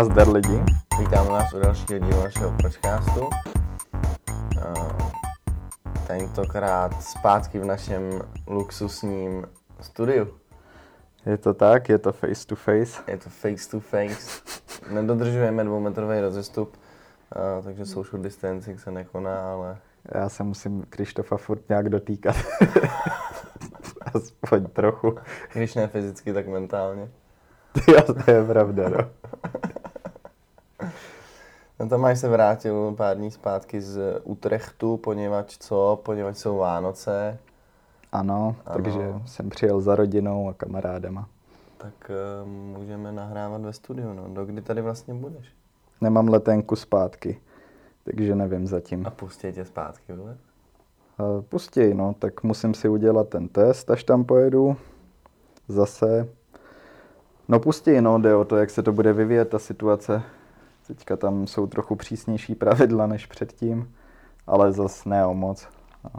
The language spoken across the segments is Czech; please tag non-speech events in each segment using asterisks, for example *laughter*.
Nazdar lidi. Vítáme vás u dalšího dílu našeho podcastu. Tentokrát zpátky v našem luxusním studiu. Je to tak, je to face to face. Je to face to face. Nedodržujeme dvoumetrový rozestup, takže social distancing se nekoná, ale Já se musím Krištofa furt nějak dotýkat. *laughs* Aspoň trochu. když ne fyzicky, tak mentálně. *laughs* Jo, to je pravda, no. *laughs* No Tomáš se vrátil pár dní zpátky z Utrechtu, poněvadž co? Poněvadž jsou Vánoce, Ano, Ano. takže jsem přijel za rodinou a kamarádama. tak eh, můžeme nahrávat ve studiu. No. Dokdy tady vlastně budeš? Nemám letenku zpátky, takže nevím zatím. A pustí tě zpátky, vole? Eh, Pustěj, no, tak musím si udělat ten test, až tam pojedu. Zase. No pustěj, no, jde o to, jak se to bude vyvíjet, ta situace. Teďka tam jsou trochu přísnější pravidla než předtím, ale zas ne o moc.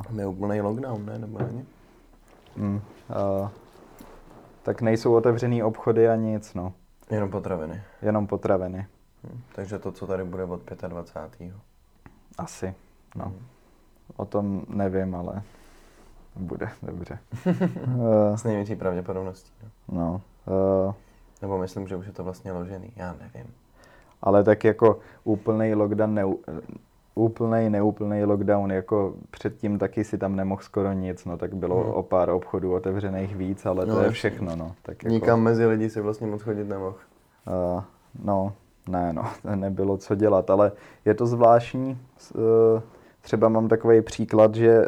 Tam je úplný lockdown, ne? Nebo není? Mm, a, tak nejsou otevřený obchody a nic, no. Jenom potraviny. Jenom potraviny. Hm. Takže to, co tady bude od 25. Asi, no. O tom nevím, ale bude, dobře. *laughs* S největší pravděpodobností. No. no, eh, Nebo myslím, že už je to vlastně ložený. Já nevím. Ale tak jako úplný lockdown, ne, úplný, neúplný lockdown, jako předtím taky si tam nemohl skoro nic, no tak bylo Mhm. o pár obchodů otevřených víc, ale No, to je všechno, no. Tak jako, Nikam mezi lidi si vlastně moc chodit nemohl. Uh, no, ne, no, *laughs* nebylo co dělat, ale je to zvláštní. Uh, třeba mám takový příklad, že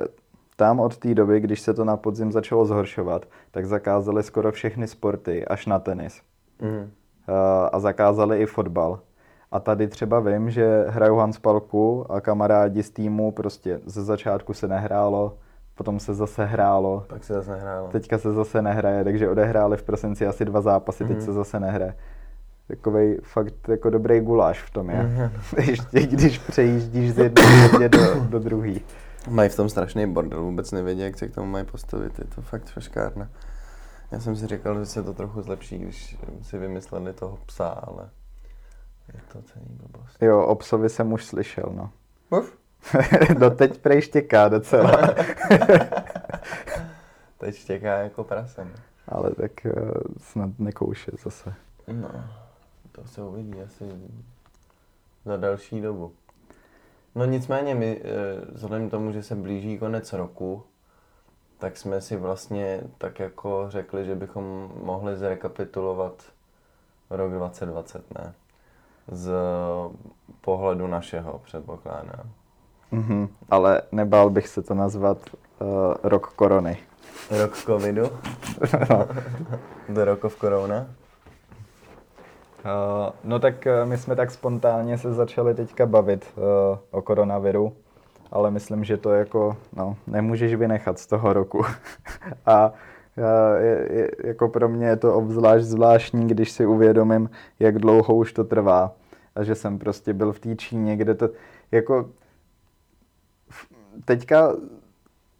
tam od té doby, když se to na podzim začalo zhoršovat, tak zakázali skoro všechny sporty, až na tenis. Mm. A zakázali i fotbal. A tady třeba vím, že hraju Hanspalku a kamarádi z týmu prostě ze začátku se nehrálo, potom se zase hrálo, Pak se zase nehrálo. Teďka se zase nehraje, takže odehráli v prosinci asi dva zápasy, teď Mhm. se zase nehraje. Takový fakt jako dobrý guláš v tom je. Mhm. *laughs* Ještě když přejíždíš z jedné země do, do druhé. Mají v tom strašný bordel, vůbec nevědí, jak se k tomu mají postavit. Je to fakt šaškárna. Já jsem si říkal, že se to trochu zlepší, když si vymysleli toho psa, ale je to celý blbost. Jo, o psovi jsem už slyšel, no. Uf. Doteď *laughs* prej štěká docela. *laughs* Teď štěká jako prase. no. Ale tak uh, snad nekouše zase. No, to se uvidí asi za další dobu. No nicméně my, eh, vzhledem k tomu, že se blíží konec roku, tak jsme si vlastně tak jako řekli, že bychom mohli zrekapitulovat rok 2020, ne? Z pohledu našeho předpokládám. Mhm. Ale nebál bych se to nazvat uh, rok korony. Rok covidu, no. the rock of corona. Uh, no tak uh, my jsme tak spontánně se začali teďka bavit uh, o koronaviru, ale myslím, že to jako, no, nemůžeš vynechat z toho roku. *laughs* A uh, je, je, jako pro mě je to obzvlášť zvláštní, když si uvědomím, jak dlouho už to trvá. A že jsem prostě byl v té Číně, kde to, jako, teďka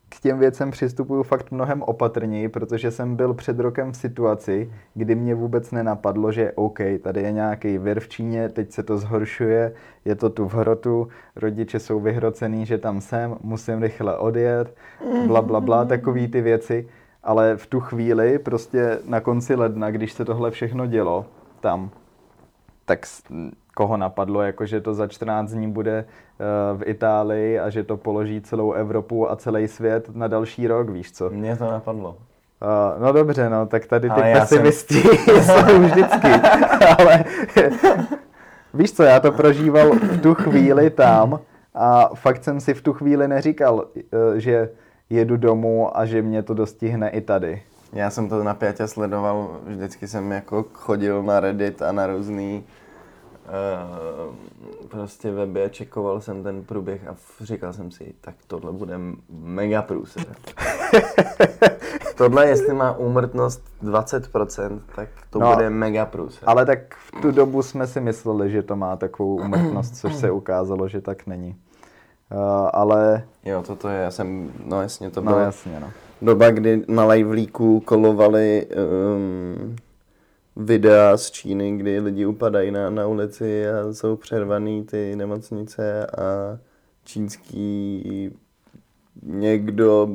k těm věcem přistupuju fakt mnohem opatrněji, protože jsem byl před rokem v situaci, kdy mě vůbec nenapadlo, že OK, tady je nějaký vir v Číně, teď se to zhoršuje, je to tu v hrotu, rodiče jsou vyhrocený, že tam jsem, musím rychle odjet, bla, bla, bla, takový ty věci. Ale v tu chvíli, prostě na konci ledna, když se tohle všechno dělo tam, tak koho napadlo, jako že to za 14 dní bude eh, v Itálii a že to položí celou Evropu a celý svět na další rok, víš co? Mně to napadlo. Uh, no dobře, no, tak tady ty Ale já jsem- pesimisti *laughs* jsou vždycky, ale *laughs* víš co, já to prožíval v tu chvíli tam a fakt jsem si v tu chvíli neříkal, eh, že jedu domů a že mě to dostihne i tady. Já jsem to napjatě sledoval, vždycky jsem jako chodil na Reddit a na různý uh, prostě weby a čekoval jsem ten průběh a říkal jsem si, tak tohle bude mega průser. *laughs* tohle, jestli má úmrtnost 20%, tak to No, bude mega průser. Ale tak v tu dobu jsme si mysleli, že to má takovou umrtnost, což se ukázalo, že tak není. Uh, ale, Jo, toto je, já jsem, no jasně, to no byla jasně, no. doba, kdy na liveleaku kolovali um, videa z Číny, kdy lidi upadají na, na ulici a jsou přervaný ty nemocnice a čínský někdo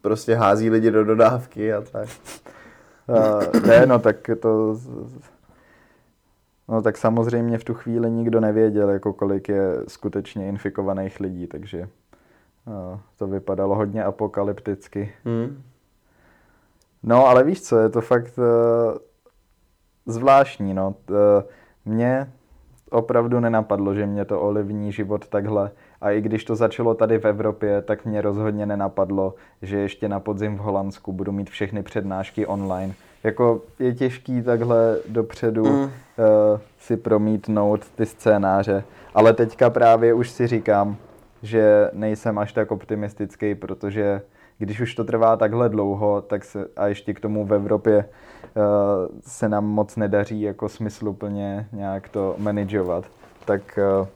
prostě hází lidi do dodávky a tak. Uh, *laughs* ne, no tak to... No tak samozřejmě v tu chvíli nikdo nevěděl, jako kolik je skutečně infikovaných lidí, takže uh, to vypadalo hodně apokalypticky. Hmm. No ale víš co, je to fakt uh, zvláštní, no. Mně opravdu nenapadlo, že mě to olivní život takhle. A i když to začalo tady v Evropě, tak mě rozhodně nenapadlo, že ještě na podzim v Holandsku budu mít všechny přednášky online. Jako je těžký takhle dopředu mm. uh, si promítnout ty scénáře. Ale teďka právě už si říkám, že nejsem až tak optimistický, protože když už to trvá takhle dlouho, tak se, a ještě k tomu v Evropě uh, se nám moc nedaří jako smysluplně nějak to manažovat, tak uh,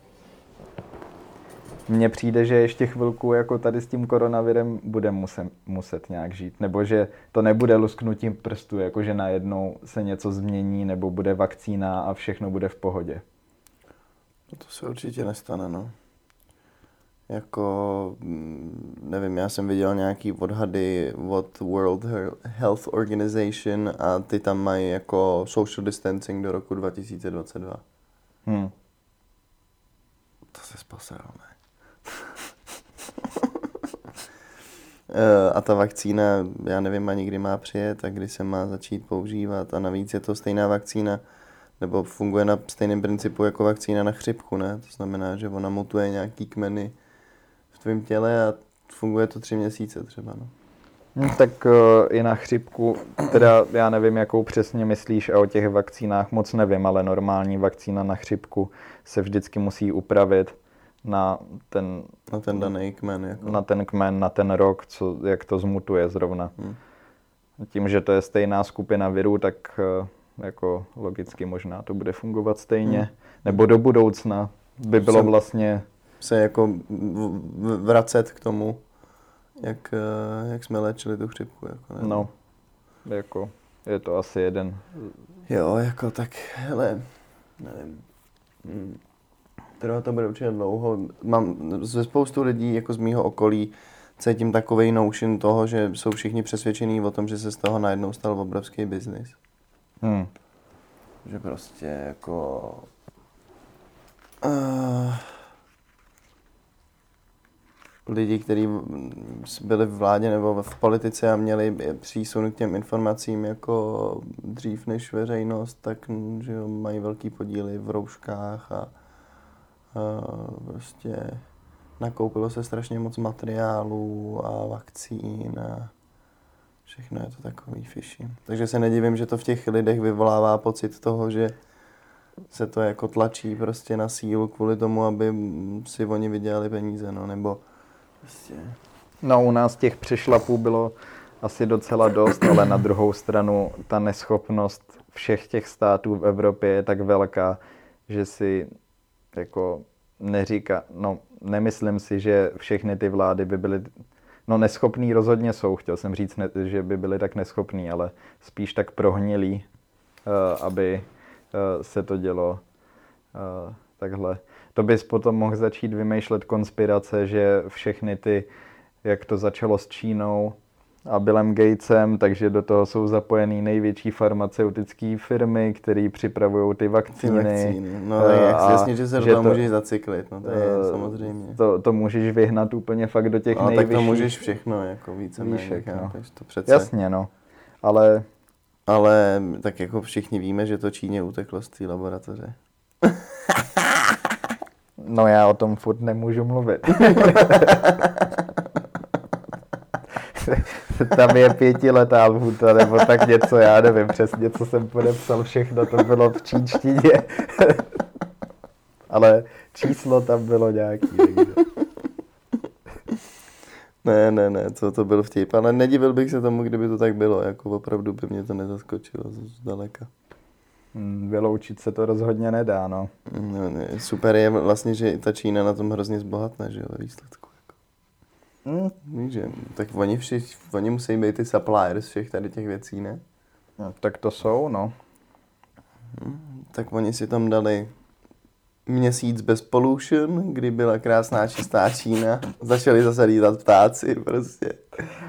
mně přijde, že ještě chvilku jako tady s tím koronavirem bude muset, muset nějak žít, nebo že to nebude lusknutím prstu, jako že najednou se něco změní, nebo bude vakcína a všechno bude v pohodě. No to se určitě nestane, no jako, mm, nevím, já jsem viděl nějaký odhady od World Health Organization a ty tam mají jako social distancing do roku 2022. Hmm. To se spasal, ne? A ta vakcína, já nevím ani kdy má přijet a kdy se má začít používat a navíc je to stejná vakcína, nebo funguje na stejném principu jako vakcína na chřipku, ne? To znamená, že ona mutuje nějaký kmeny tvém těle a funguje to tři měsíce třeba. No. Hmm, tak uh, i na chřipku, teda já nevím, jakou přesně myslíš a o těch vakcínách moc nevím, ale normální vakcína na chřipku se vždycky musí upravit na ten... Na ten daný kmen. Jako. Na ten kmen, na ten rok, co, jak to zmutuje zrovna. Hmm. Tím, že to je stejná skupina virů, tak uh, jako logicky možná to bude fungovat stejně. Hmm. Nebo do budoucna by bylo vlastně se jako vracet k tomu, jak, eh, jak jsme léčili tu chřipku. Jako, ne? No, jako je to asi jeden. Jo, jako tak, hele, nevím. Hmm. Trvá to bude určitě dlouho. Mám ze spoustu lidí, jako z mýho okolí, cítím takový notion toho, že jsou všichni přesvědčení o tom, že se z toho najednou stal obrovský biznis. Hmm. Že prostě jako... Uh, lidi, kteří byli v vládě nebo v politice a měli přísun k těm informacím jako dřív než veřejnost, tak že jo, mají velký podíly v rouškách a, a prostě nakoupilo se strašně moc materiálů a vakcín a všechno je to takový fishy. Takže se nedivím, že to v těch lidech vyvolává pocit toho, že se to jako tlačí prostě na sílu kvůli tomu, aby si oni vydělali peníze, no, nebo Prostě. No u nás těch přešlapů bylo asi docela dost, ale na druhou stranu ta neschopnost všech těch států v Evropě je tak velká, že si jako neříká, no nemyslím si, že všechny ty vlády by byly, no neschopný rozhodně jsou, chtěl jsem říct, ne, že by byly tak neschopný, ale spíš tak prohnilí, uh, aby uh, se to dělo uh, takhle. To bys potom mohl začít vymýšlet konspirace, že všechny ty, jak to začalo s Čínou a Billem Gatesem, takže do toho jsou zapojený největší farmaceutické firmy, které připravují ty vakcíny. Ty vakcíny. No, uh, jasně, že se do toho můžeš zacyklit, no to je uh, samozřejmě. To, to můžeš vyhnat úplně fakt do těch no, nejvyšších. tak to můžeš všechno, jako více Výšek, no. to přece... Jasně, no. Ale... Ale tak jako všichni víme, že to Číně uteklo z té laboratoře. *laughs* No já o tom furt nemůžu mluvit. *laughs* Tam je pětiletá lhůta, nebo tak něco, já nevím přesně, co jsem podepsal, všechno to bylo v čínštině. Ale číslo tam bylo nějaký. Ne, ne, ne, co to byl vtip, ale nedivil bych se tomu, kdyby to tak bylo, jako opravdu by mě to nezaskočilo zdaleka. Hmm, vyloučit se to rozhodně nedá, no. no ne, super je vlastně, že ta Čína na tom hrozně zbohatne, že jo, ve výsledku. Hmm. Víš, že, tak oni, všich, oni musí být ty suppliers všech tady těch věcí, ne? No, tak to jsou, no. Hm, tak oni si tam dali měsíc bez pollution, kdy byla krásná čistá Čína. Začali zase lítat ptáci prostě.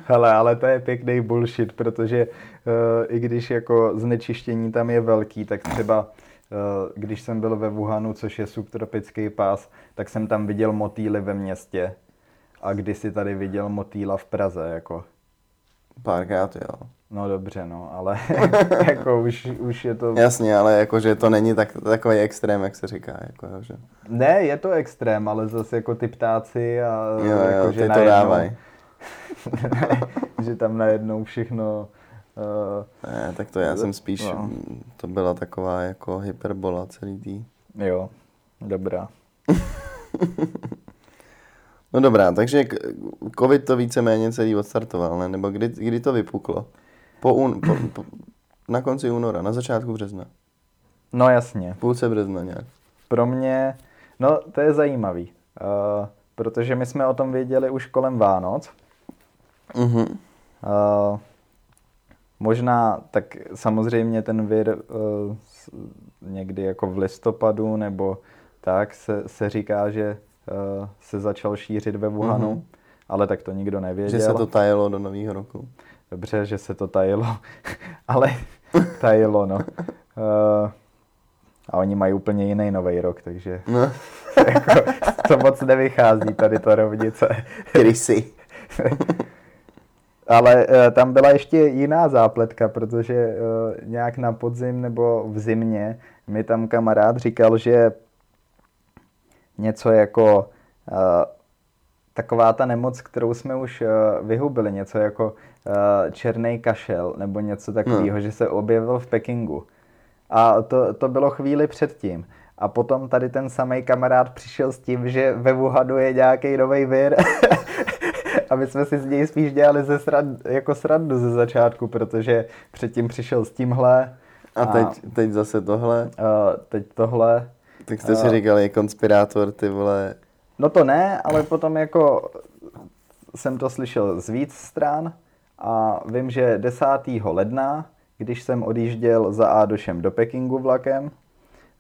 Hele, ale to je pěkný bullshit, protože uh, i když jako znečištění tam je velký, tak třeba uh, když jsem byl ve Wuhanu, což je subtropický pás, tak jsem tam viděl motýly ve městě. A kdysi tady viděl motýla v Praze, jako. Párkrát, jo. No dobře, no, ale *laughs* jako už, už je to... Jasně, ale jakože to není tak, takový extrém, jak se říká. Jako, že... Ne, je to extrém, ale zase jako ty ptáci a Jo, jo, jako, ty že to najednou, dávaj. *laughs* že tam najednou všechno... Uh, Ne, tak to já jsem spíš, No. to byla taková jako hyperbola celý tý. jo, dobrá. *laughs* No dobrá, takže covid to víceméně celý odstartoval, ne? Nebo kdy, kdy to vypuklo? Po, un, po, po, na konci února, na začátku března. No jasně, V půlce března nějak. pro mě, no to je zajímavý, uh, protože my jsme o tom věděli už kolem Vánoc. Mhm. Uh, možná, tak samozřejmě ten vir uh, někdy jako v listopadu nebo tak se, se říká, že se začal šířit ve Wuhanu, Mhm. ale tak to nikdo nevěděl. Že se to tajilo do nového roku. Dobře, že se to tajilo, *laughs* ale *laughs* tajilo, no. Uh, a oni mají úplně jiný nový rok, takže No, *laughs* jako, to moc nevychází tady ta rovnice. krysy. Ale uh, tam byla ještě jiná zápletka, protože uh, nějak na podzim nebo v zimě mi tam kamarád říkal, že něco jako uh, taková ta nemoc, kterou jsme už uh, vyhubili, něco jako uh, černý kašel nebo něco takového, že se objevil v Pekingu. A to, to bylo chvíli předtím. A potom tady ten samý kamarád přišel s tím, že ve Wuhanu je nějaký nový vir. *laughs* a my jsme si z něj spíš dělali ze srand, jako srandu ze začátku, protože předtím přišel s tímhle. A teď, teď zase tohle. uh, teď tohle. Tak jste si říkali, je konspirátor, ty vole. No to ne, ale potom jako jsem to slyšel z víc stran a vím, že 10. ledna, když jsem odjížděl za Ádošem do Pekingu vlakem,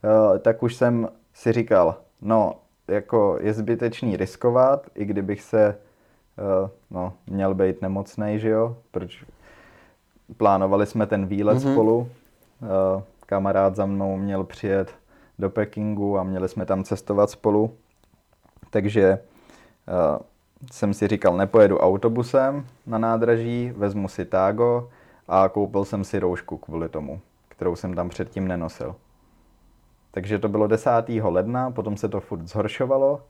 eh, tak už jsem si říkal, no, jako je zbytečný riskovat, i kdybych se, eh, no, měl být nemocnej, že jo, proč plánovali jsme ten výlet mm-hmm. spolu, Eh, kamarád za mnou měl přijet do Pekingu a měli jsme tam cestovat spolu, takže uh, jsem si říkal, nepojedu autobusem na nádraží, vezmu si tágo a koupil jsem si roušku kvůli tomu, kterou jsem tam předtím nenosil. Takže to bylo 10. ledna, potom se to furt zhoršovalo.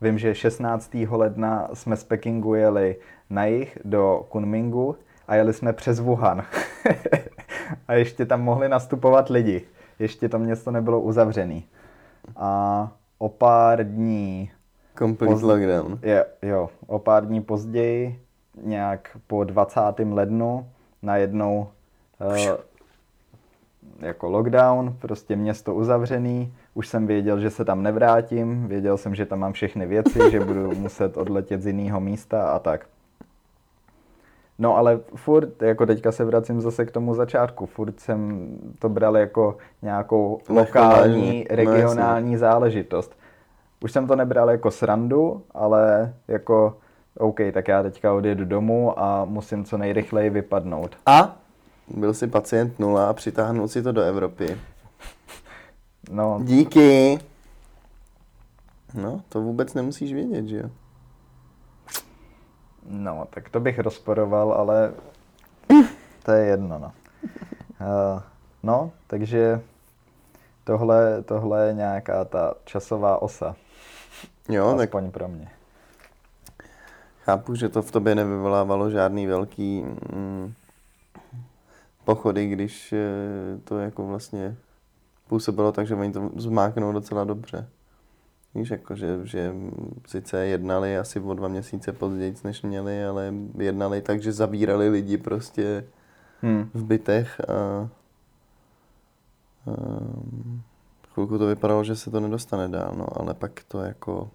Vím, že 16. ledna jsme z Pekingu jeli na jih do Kunmingu a jeli jsme přes Wuhan. *laughs* a ještě tam mohli nastupovat lidi. Ještě to město nebylo uzavřený. A o pár dní Complete Poz- lockdown. je, jo, o pár dní později, nějak po 20. lednu, najednou uh, jako lockdown, prostě město uzavřený, už jsem věděl, že se tam nevrátím, věděl jsem, že tam mám všechny věci, že budu muset odletět z jiného místa a tak. No ale furt, jako teďka se vracím zase k tomu začátku, furt jsem to bral jako nějakou lokální. No, regionální záležitost. Už jsem to nebral jako srandu, ale jako OK, tak já teďka odjedu domů a musím co nejrychleji vypadnout. A byl si pacient nula a přitáhnul si to do Evropy. No, Díky. No, to vůbec nemusíš vědět, že jo? No, tak to bych rozporoval, ale to je jedno, no. Uh, no, takže tohle, tohle je nějaká ta časová osa, Jo, tak aspoň pro mě. chápu, že to v tobě nevyvolávalo žádný velký mm, pochody, když eh, to jako vlastně působilo tak, že oni to zmáknou docela dobře. Víš, jako, že, že sice jednali asi o dva měsíce později, než měli, ale jednali tak, že zabírali lidi prostě Hmm. v bytech a, a chvilku to vypadalo, že se to nedostane dál, no, ale pak to jako,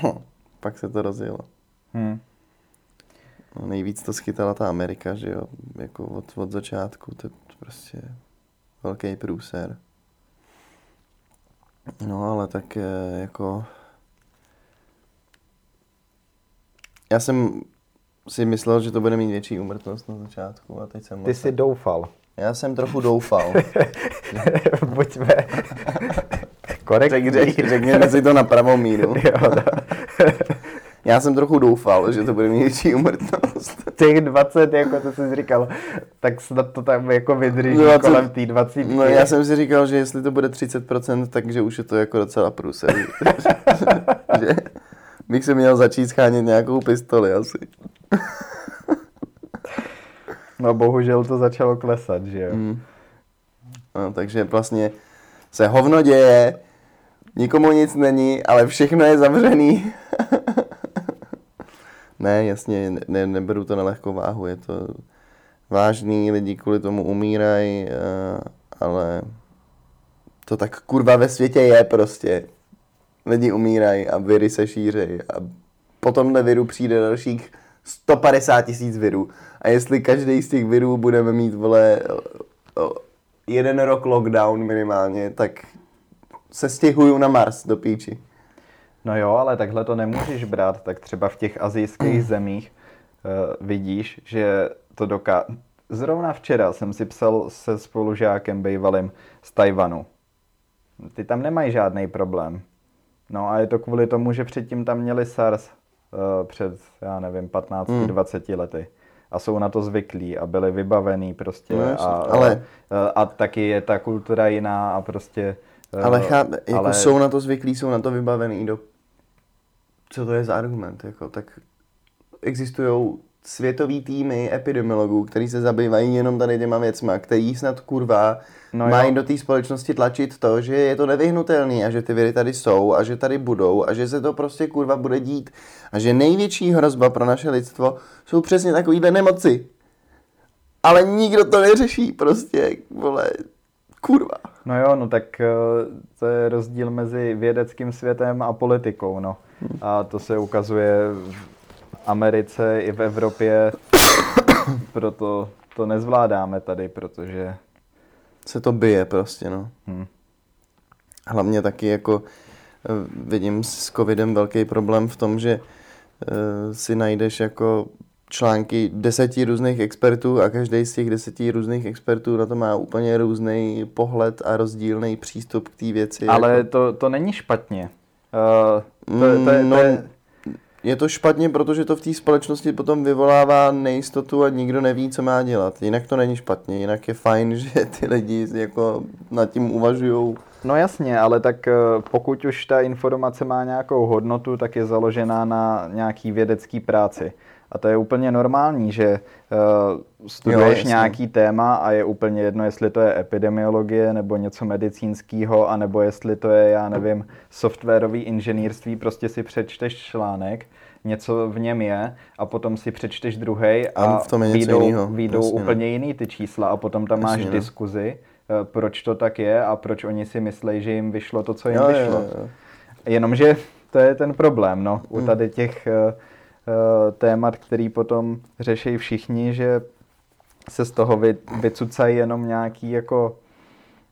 *laughs* pak se to rozjelo. Hmm. No, nejvíc to schytala ta Amerika, že jo, jako od, od začátku, to je prostě velký průser. No ale tak jako... Já jsem si myslel, že to bude mít větší úmrtnost na začátku a teď jsem... Ty jsi doufal. Já jsem trochu doufal. *laughs* Buďme korektní. *laughs* Řek, řek, řekněme si to na pravou míru. *laughs* Jo, no. Já jsem trochu doufal, že to bude mít větší úmrtnost. *laughs* Těch 20, jako to jsi říkal, tak snad to tam jako vydrží 20. kolem té 20. No já jsem si říkal, že jestli to bude 30%, takže už je to jako docela průser. *laughs* že bych se měl začít schánět nějakou pistoli asi. *laughs* No bohužel to začalo klesat, že jo. Mm. No, takže vlastně se hovno děje, nikomu nic není, ale všechno je zavřený. Ne, jasně, ne, neberu to na lehkou váhu, je to vážný, lidi kvůli tomu umírají, eh, ale to tak kurva ve světě je prostě. Lidi umírají a viry se šířejí a po tomhle viru přijde dalších 150 tisíc virů. A jestli každý z těch virů budeme mít, vole, jeden rok lockdown minimálně, tak se stěhuju na Mars do píči. No jo, ale takhle to nemůžeš brát, tak třeba v těch azijských zemích uh, vidíš, že to doká... Zrovna včera jsem si psal se spolužákem bývalým z Tajvanu. Ty tam nemají žádný problém. No a je to kvůli tomu, že předtím tam měli SARS uh, před, já nevím, 15-20 lety. A jsou na to zvyklí a byli vybavený prostě. No a, ale- a, a taky je ta kultura jiná a prostě... eh, Ale, cháp, jako ale- jsou na to zvyklí, jsou na to vybavený do... Co to je za argument, jako, tak existují světový týmy epidemiologů, který se zabývají jenom tady těma věcma, který snad kurva No mají do té společnosti tlačit to, že je to nevyhnutelný a že ty viry tady jsou a že tady budou a že se to prostě kurva bude dít a že největší hrozba pro naše lidstvo jsou přesně takovýhle nemoci. Ale nikdo to neřeší prostě, vole, kurva. No jo, no tak eh, to je rozdíl mezi vědeckým světem a politikou, no. A to se ukazuje v Americe i v Evropě, proto to nezvládáme tady, protože... se to bije prostě, no. Hm. Hlavně taky jako eh, vidím s covidem velký problém v tom, že eh, si najdeš jako články deseti různých expertů a každý z těch deseti různých expertů na to má úplně různý pohled a rozdílný přístup k té věci. Ale jako. to, to není špatně. Uh, to, to, to, je- No, to, je, Je to špatně, protože to v té společnosti potom vyvolává nejistotu a nikdo neví, co má dělat. Jinak to není špatně, jinak je fajn, *laughs* že ty lidi jako nad tím uvažují. No jasně, ale tak eh, pokud už ta informace má nějakou hodnotu, tak je založená na nějaký vědecký práci. A to je úplně normální, že uh, studuješ jasně. nějaký téma a je úplně jedno, jestli to je epidemiologie nebo něco medicínského, anebo jestli to je, já nevím, softwarový inženýrství, prostě si přečteš článek, něco v něm je a potom si přečteš druhý a, A v tom je něco výjdou, jinýho, výjdou jasně, no. úplně jiný ty čísla a potom tam máš Jasně, no. diskuzi, eh, proč to tak je a proč oni si myslejí, že jim vyšlo to, co jim Jo, jo, vyšlo. jo. Jenomže to je ten problém, no, u Hmm. tady těch uh, uh, témat, který potom řeší všichni, že se z toho vy, vycucají jenom nějaký jako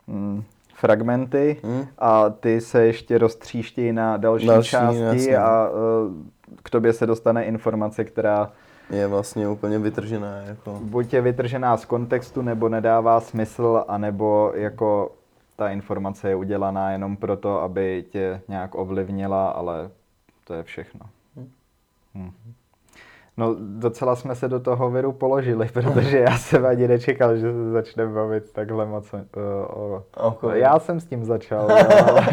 mm, fragmenty Hmm. a ty se ještě roztříštějí na další, Další, části jasně. a uh, k tobě se dostane informace, která Je vlastně úplně vytržená. Jako. buď je vytržená z kontextu, nebo nedává smysl, anebo jako ta informace je udělaná jenom proto, aby tě nějak ovlivnila, ale to je všechno. Hm. No docela jsme se do toho viru položili, *laughs* protože já jsem ani nečekal, že se začne bavit takhle moc o, o, O o covidu. Já jsem s tím začal, *laughs* no, ale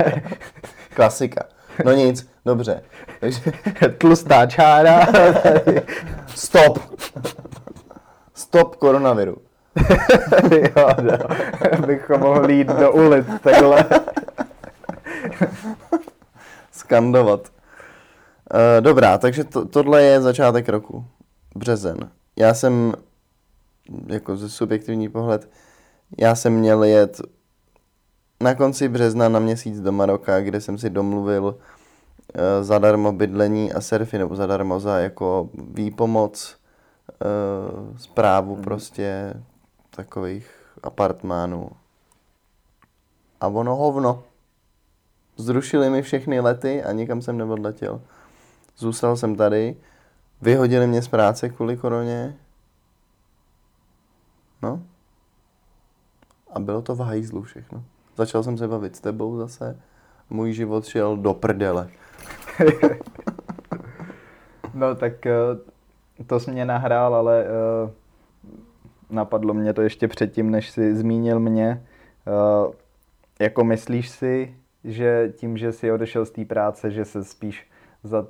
Klasika. No nic, dobře. Takže *laughs* tlustá čára. stop. Stop koronaviru. jo, no, bychom mohli jít do ulic takhle. Skandovat. Uh, dobrá, takže to, tohle je začátek roku. Březen. Já jsem, jako ze subjektivní pohled, já jsem měl jet na konci března na měsíc do Maroka, kde jsem si domluvil uh, zadarmo bydlení a surfy, nebo zadarmo za jako výpomoc, uh, zprávu prostě takových apartmánů. A ono hovno. Zrušili mi všechny lety a nikam jsem neodletěl. Zůstal jsem tady, vyhodili mě z práce kvůli koroně. No. A bylo to v hajzlu všechno. Začal jsem se bavit s tebou zase. Můj život šel do prdele. *laughs* no tak eh, to jsi mě nahrál, ale uh, napadlo mě to ještě předtím, než jsi zmínil mě. Uh, jako myslíš si, že tím, že jsi odešel z té práce, že se spíš za,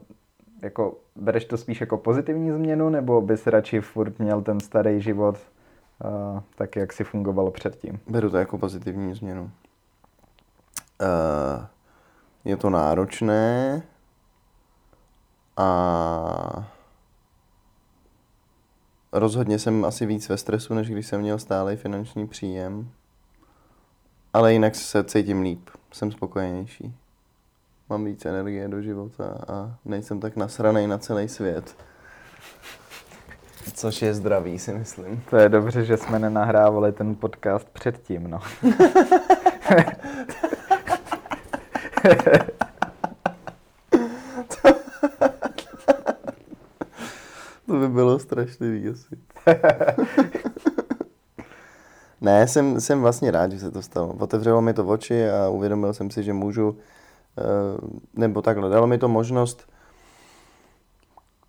jako, bereš to spíš jako pozitivní změnu, nebo bys radši furt měl ten starý život uh, tak, jak si fungovalo předtím? Beru to jako pozitivní změnu. Uh, je to náročné a rozhodně jsem asi víc ve stresu, než když jsem měl stálý finanční příjem. Ale jinak se cítím líp, jsem spokojenější. Mám víc energie do života a nejsem tak nasranej na celý svět. Což je zdravý, si myslím. To je dobře, že jsme nenahrávali ten podcast předtím, no. *laughs* to by bylo strašlivý asi. *laughs* ne, jsem, jsem vlastně rád, že se to stalo. Otevřelo mi to oči a uvědomil jsem si, že můžu, nebo takhle, dalo mi to možnost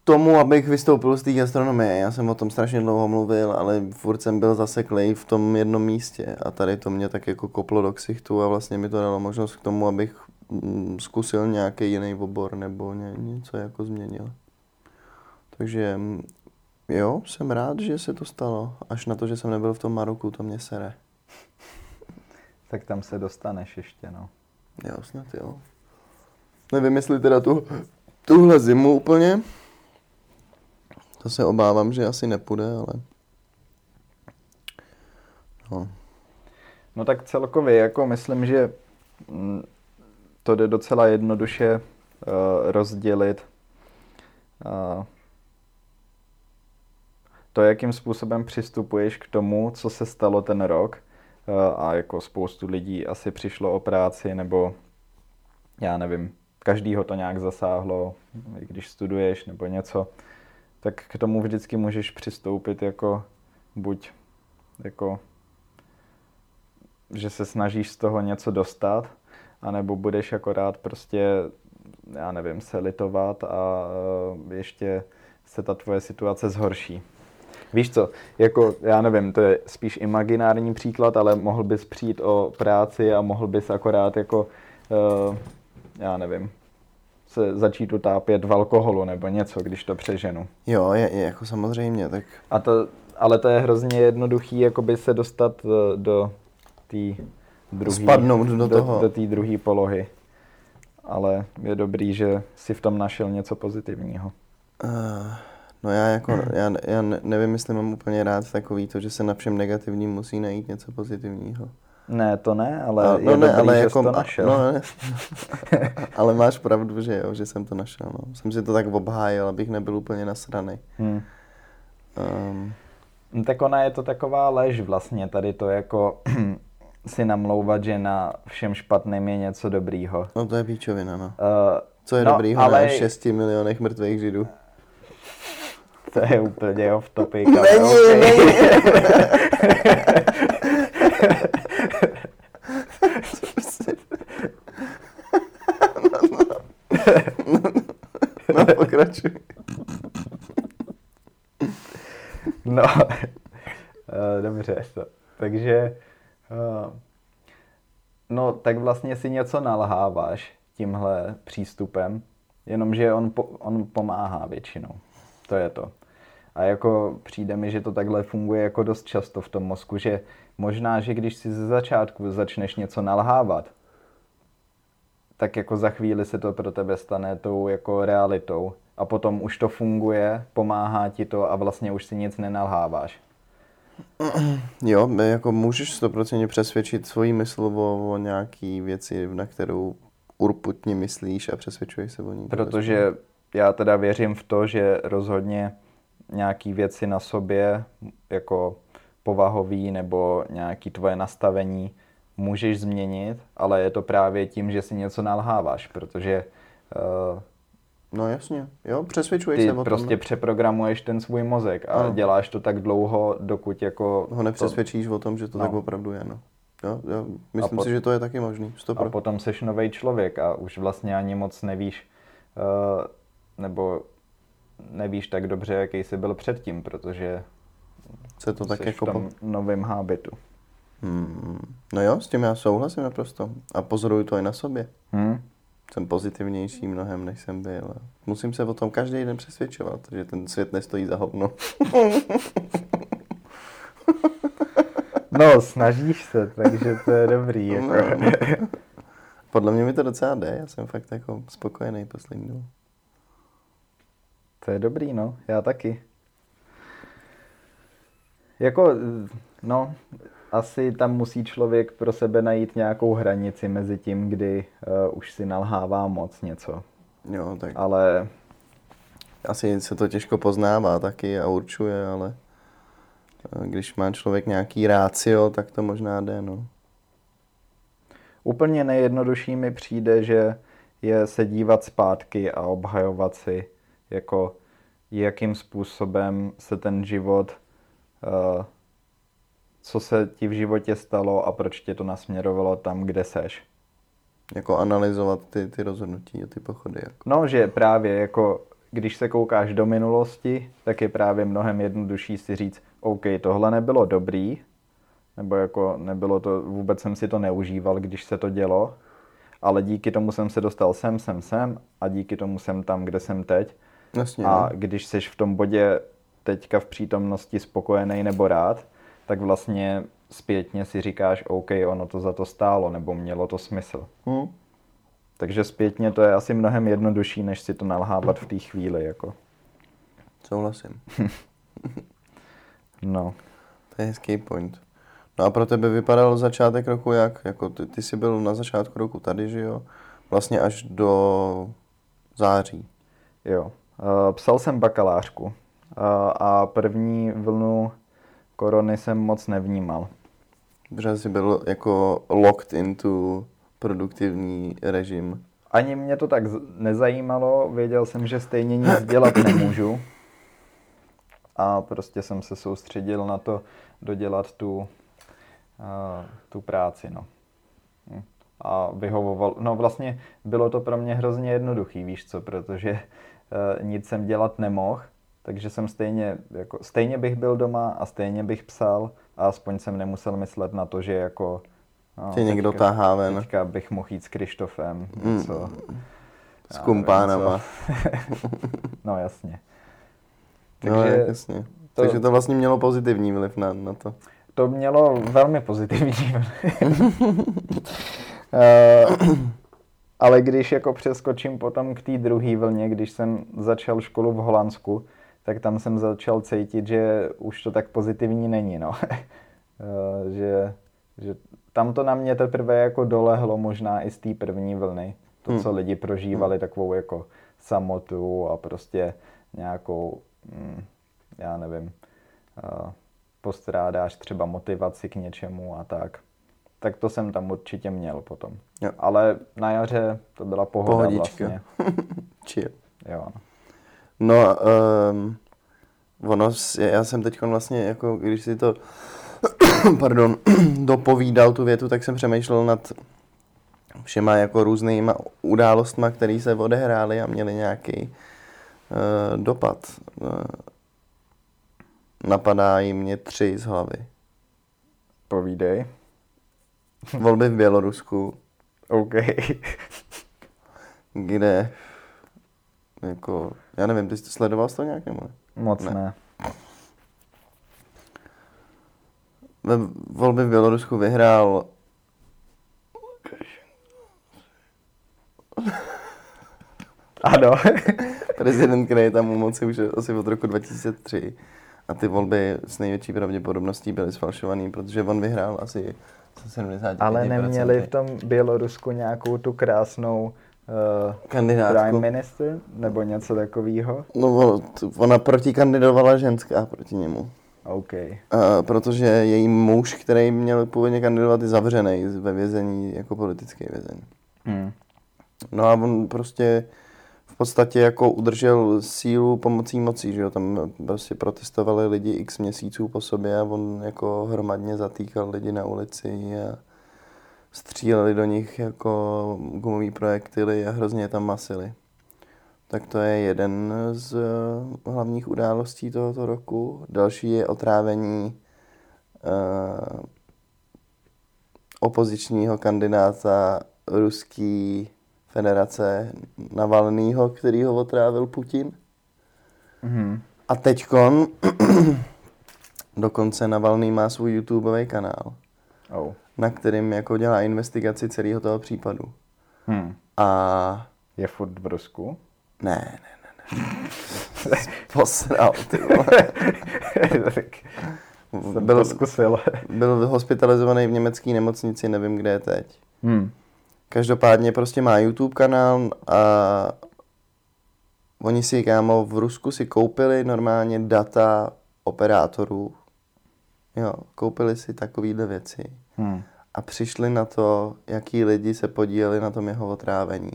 tomu, abych vystoupil z té gastronomie. Já jsem o tom strašně dlouho mluvil, ale furt jsem byl zaseklej v tom jednom místě a tady to mě tak jako koplo do ksichtu a vlastně mi to dalo možnost k tomu, abych mm, zkusil nějaký jiný obor nebo ně, něco jako změnil. Takže mm, jo, jsem rád, že se to stalo. Až na to, že jsem nebyl v tom Maroku, to mě sere. Tak tam se dostaneš ještě, no. Jo, snad jo. Nevím, jestli teda tu, tuhle zimu úplně. To se obávám, že asi nepůjde, ale... No. No tak celkově, jako myslím, že mm, to jde docela jednoduše uh, rozdělit. Uh, to, jakým způsobem přistupuješ k tomu, co se stalo ten rok uh, a jako spoustu lidí asi přišlo o práci, nebo já nevím, každýho to nějak zasáhlo, i když studuješ nebo něco, tak k tomu vždycky můžeš přistoupit jako buď jako že se snažíš z toho něco dostat, anebo budeš akorát prostě, já nevím, se litovat a e, ještě se ta tvoje situace zhorší. Víš co, jako, já nevím, to je spíš imaginární příklad, ale mohl bys přijít o práci a mohl bys akorát jako, uh, já nevím, se začít utápět v alkoholu nebo něco, když to přeženu. Jo, je, je jako samozřejmě, tak... A to, ale to je hrozně jednoduchý, jakoby se dostat do, do té druhé... Spadnout do, do toho. Do, do té druhé polohy. Ale je dobrý, že si v tom našel něco pozitivního. Uh, no já jako, *clears throat* já, já nevím, jestli mám úplně rád takový to, že se na všem negativním musí najít něco pozitivního. Ne, to ne, ale no, je no, ne, dobrý, ale že jako, to našel. No, ne. *laughs* ale máš pravdu, že jo, že jsem to našel. No. Jsem si to tak obhájil, abych nebyl úplně nasraný. Hmm. Um. Tak ona je to taková lež vlastně, tady to jako *clears throat* si namlouvat, že na všem špatném je něco dobrýho. No to je píčovina, no. Uh, Co je no, dobrýho ale... na 6 milionech mrtvých židů? *laughs* To je úplně off topic. *laughs* Není, okay. není. Pokračuj. No, uh, *laughs* dobře. To. Takže, uh, no, tak vlastně si něco nalháváš tímhle přístupem, jenomže on, on pomáhá většinou. To je to. A jako přijde mi, že to takhle funguje jako dost často v tom mozku, že možná, že když si ze začátku začneš něco nalhávat, tak jako za chvíli se to pro tebe stane tou jako realitou a potom už to funguje, pomáhá ti to a vlastně už si nic nenalháváš. *clears throat* Jo, jako můžeš stoprocentně přesvědčit svoji mysl o, o nějaký věci, na kterou urputně myslíš a přesvědčuješ se o ní. Protože já teda věřím v to, že rozhodně nějaký věci na sobě, jako povahový nebo nějaký tvoje nastavení, můžeš změnit, ale je to právě tím, že si něco nalháváš, protože uh, No jasně, jo, přesvědčuješ ty se o tom. prostě přeprogramuješ ten svůj mozek a Ano. děláš to tak dlouho, dokud jako... Ho nepřesvědčíš o tom, že to No. tak opravdu je, no. Jo, jo, myslím po- si, že to je taky možný, A stopro. potom seš nový člověk a už vlastně ani moc nevíš, uh, nebo nevíš tak dobře, jaký jsi byl předtím, protože Se to tak jako... v tom Po... novém hábitu. Hmm. No jo, s tím já souhlasím naprosto. A pozoruju to i na sobě. Hm? Jsem pozitivnější mnohem, než jsem byl. Musím se o tom každý den přesvědčovat, že ten svět nestojí za hovno. *laughs* No, snažíš se, takže to je dobrý. Jako. *laughs* Podle mě mi to docela jde, já jsem fakt jako spokojený poslední dobou. To je dobrý, no, já taky. Jako, no, asi tam musí člověk pro sebe najít nějakou hranici mezi tím, kdy uh, už si nalhává moc něco. Jo, tak Ale asi se to těžko poznává taky a určuje, ale eh, když má člověk nějaký rácio, tak to možná jde, no. úplně nejjednodušší mi přijde, že je se dívat zpátky a obhajovat si, jako jakým způsobem se ten život, uh, co se ti v životě stalo a proč tě to nasměrovalo tam, kde seš. Jako analyzovat ty, ty rozhodnutí a ty pochody. Jako. No, že právě jako, když se koukáš do minulosti, tak je právě mnohem jednodušší si říct, OK, tohle nebylo dobrý, nebo jako nebylo to, vůbec jsem si to neužíval, když se to dělo, ale díky tomu jsem se dostal sem, sem, sem a díky tomu jsem tam, kde jsem teď. Jasně, A no. když jsi v tom bodě teďka v přítomnosti spokojený nebo rád, tak vlastně zpětně si říkáš, OK, ono to za to stálo, nebo mělo to smysl. Hm? Takže zpětně to je asi mnohem jednodušší, než si to nalhávat v té chvíli. Jako. Souhlasím. *laughs* No. To je hezký point. No a pro tebe vypadal začátek roku jak? Jako ty, ty jsi byl na začátku roku tady, že jo? Vlastně až do září. Jo. Uh, Psal jsem bakalářku uh, a první vlnu korony jsem moc nevnímal. Protože jsi byl jako locked into produktivní režim. Ani mě to tak nezajímalo, věděl jsem, že stejně nic dělat nemůžu. A prostě jsem se soustředil na to dodělat tu, uh, tu práci. No. Hm. A vyhovoval, no vlastně bylo to pro mě hrozně jednoduchý, víš co, protože uh, nic jsem dělat nemohl, takže jsem stejně, jako, stejně bych byl doma a stejně bych psal a aspoň jsem nemusel myslet na to, že jako no, Tě někdo teďka- tahá ven. Teďka bych mohl jít s Krištofem, Mm. něco. S kumpánama. co. *laughs* no jasně. No, Takže jasně. to- Takže to vlastně mělo pozitivní vliv na, na to. to mělo velmi pozitivní. *laughs* Eh, Ale když jako přeskočím potom k té druhé vlně, když jsem začal školu v Holandsku, tak tam jsem začal cítit, že už to tak pozitivní není, no. *laughs* Eh, že, že tam to na mě teprve jako dolehlo možná i z té první vlny. To, Hmm. co lidi prožívali, takovou jako samotu a prostě nějakou, mm, já nevím, eh, postrádáš třeba motivaci k něčemu a tak. Tak to jsem tam určitě měl potom. Jo. Ale na jaře to byla pohoda Pohodička. vlastně. *laughs* Chill. Jo. No. Um, ono, já jsem teď vlastně, jako když si to, *coughs* pardon, *coughs* dopovídal tu větu, tak jsem přemýšlel nad všema jako různýma událostma, které se odehrály a měly nějaký uh, dopad. Uh, napadají mě tři z hlavy. Povídej. Volby v Bělorusku, *laughs* OK. kde jako, já nevím, ty jsi sledoval jsi to nějak nebo ne? Moc Ne. ne. Ve volby v Bělorusku vyhrál Ano. *laughs* prezident, který je tam u moci už asi od roku 2003. A ty volby s největší pravděpodobností byly sfalšovaný, protože on vyhrál asi 70 Ale neměli v tom Bělorusku nějakou tu krásnou kandidátku. prime minister nebo něco takového? No, ona protikandidovala ženská proti němu. OK. Uh, protože její muž, který měl původně kandidovat, je zavřený ve vězení jako politický vězeň. Hmm. No a on prostě v podstatě jako udržel sílu pomocí mocí, že jo, tam prostě protestovali lidi x měsíců po sobě a on jako hromadně zatýkal lidi na ulici a stříleli do nich jako gumový projektily a hrozně je tam masili. Tak to je jeden z eh, hlavních událostí tohoto roku. Další je otrávení uh, opozičního kandidáta ruský federace Navalnýho, který ho otrávil Putin. Mhm. A teďkon *clears throat* dokonce Navalný má svůj YouTubeový kanál, Oh. Na kterým jako dělá investigaci celého toho případu. Hmm. A Je furt v Rusku? ne, ne, ne, ne. *laughs* Posral, ty tak *laughs* jsem Byl, to zkusil. byl hospitalizovaný v německé nemocnici, nevím, kde je teď. hmm. Každopádně prostě má YouTube kanál a oni si, kámo, v Rusku si koupili normálně data operátorů. Jo, koupili si takovýhle věci. Hmm. A přišli na to, jaký lidi se podíleli na tom jeho otrávení.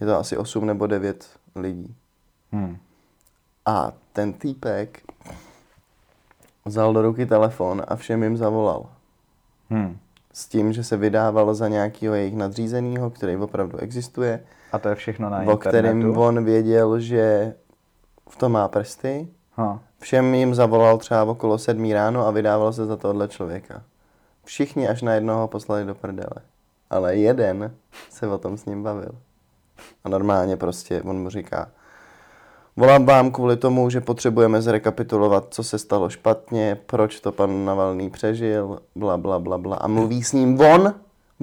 Je to asi 8 nebo 9 lidí. Hmm. A ten týpek vzal do ruky telefon a všem jim zavolal. Hmm. S tím, že se vydával za nějakého jejich nadřízeného, který opravdu existuje, A to je všechno na o internetu? kterém on věděl, že v tom má prsty. Ha. Všem jim zavolal třeba okolo sedmí ráno a vydával se za tohle člověka. Všichni až na jednoho poslali do prdele. Ale jeden se o tom s ním bavil. A normálně prostě on mu říká, volám vám kvůli tomu, že potřebujeme zrekapitulovat, co se stalo špatně, proč to pan Navalný přežil, bla, bla, bla, bla. A mluví s ním on,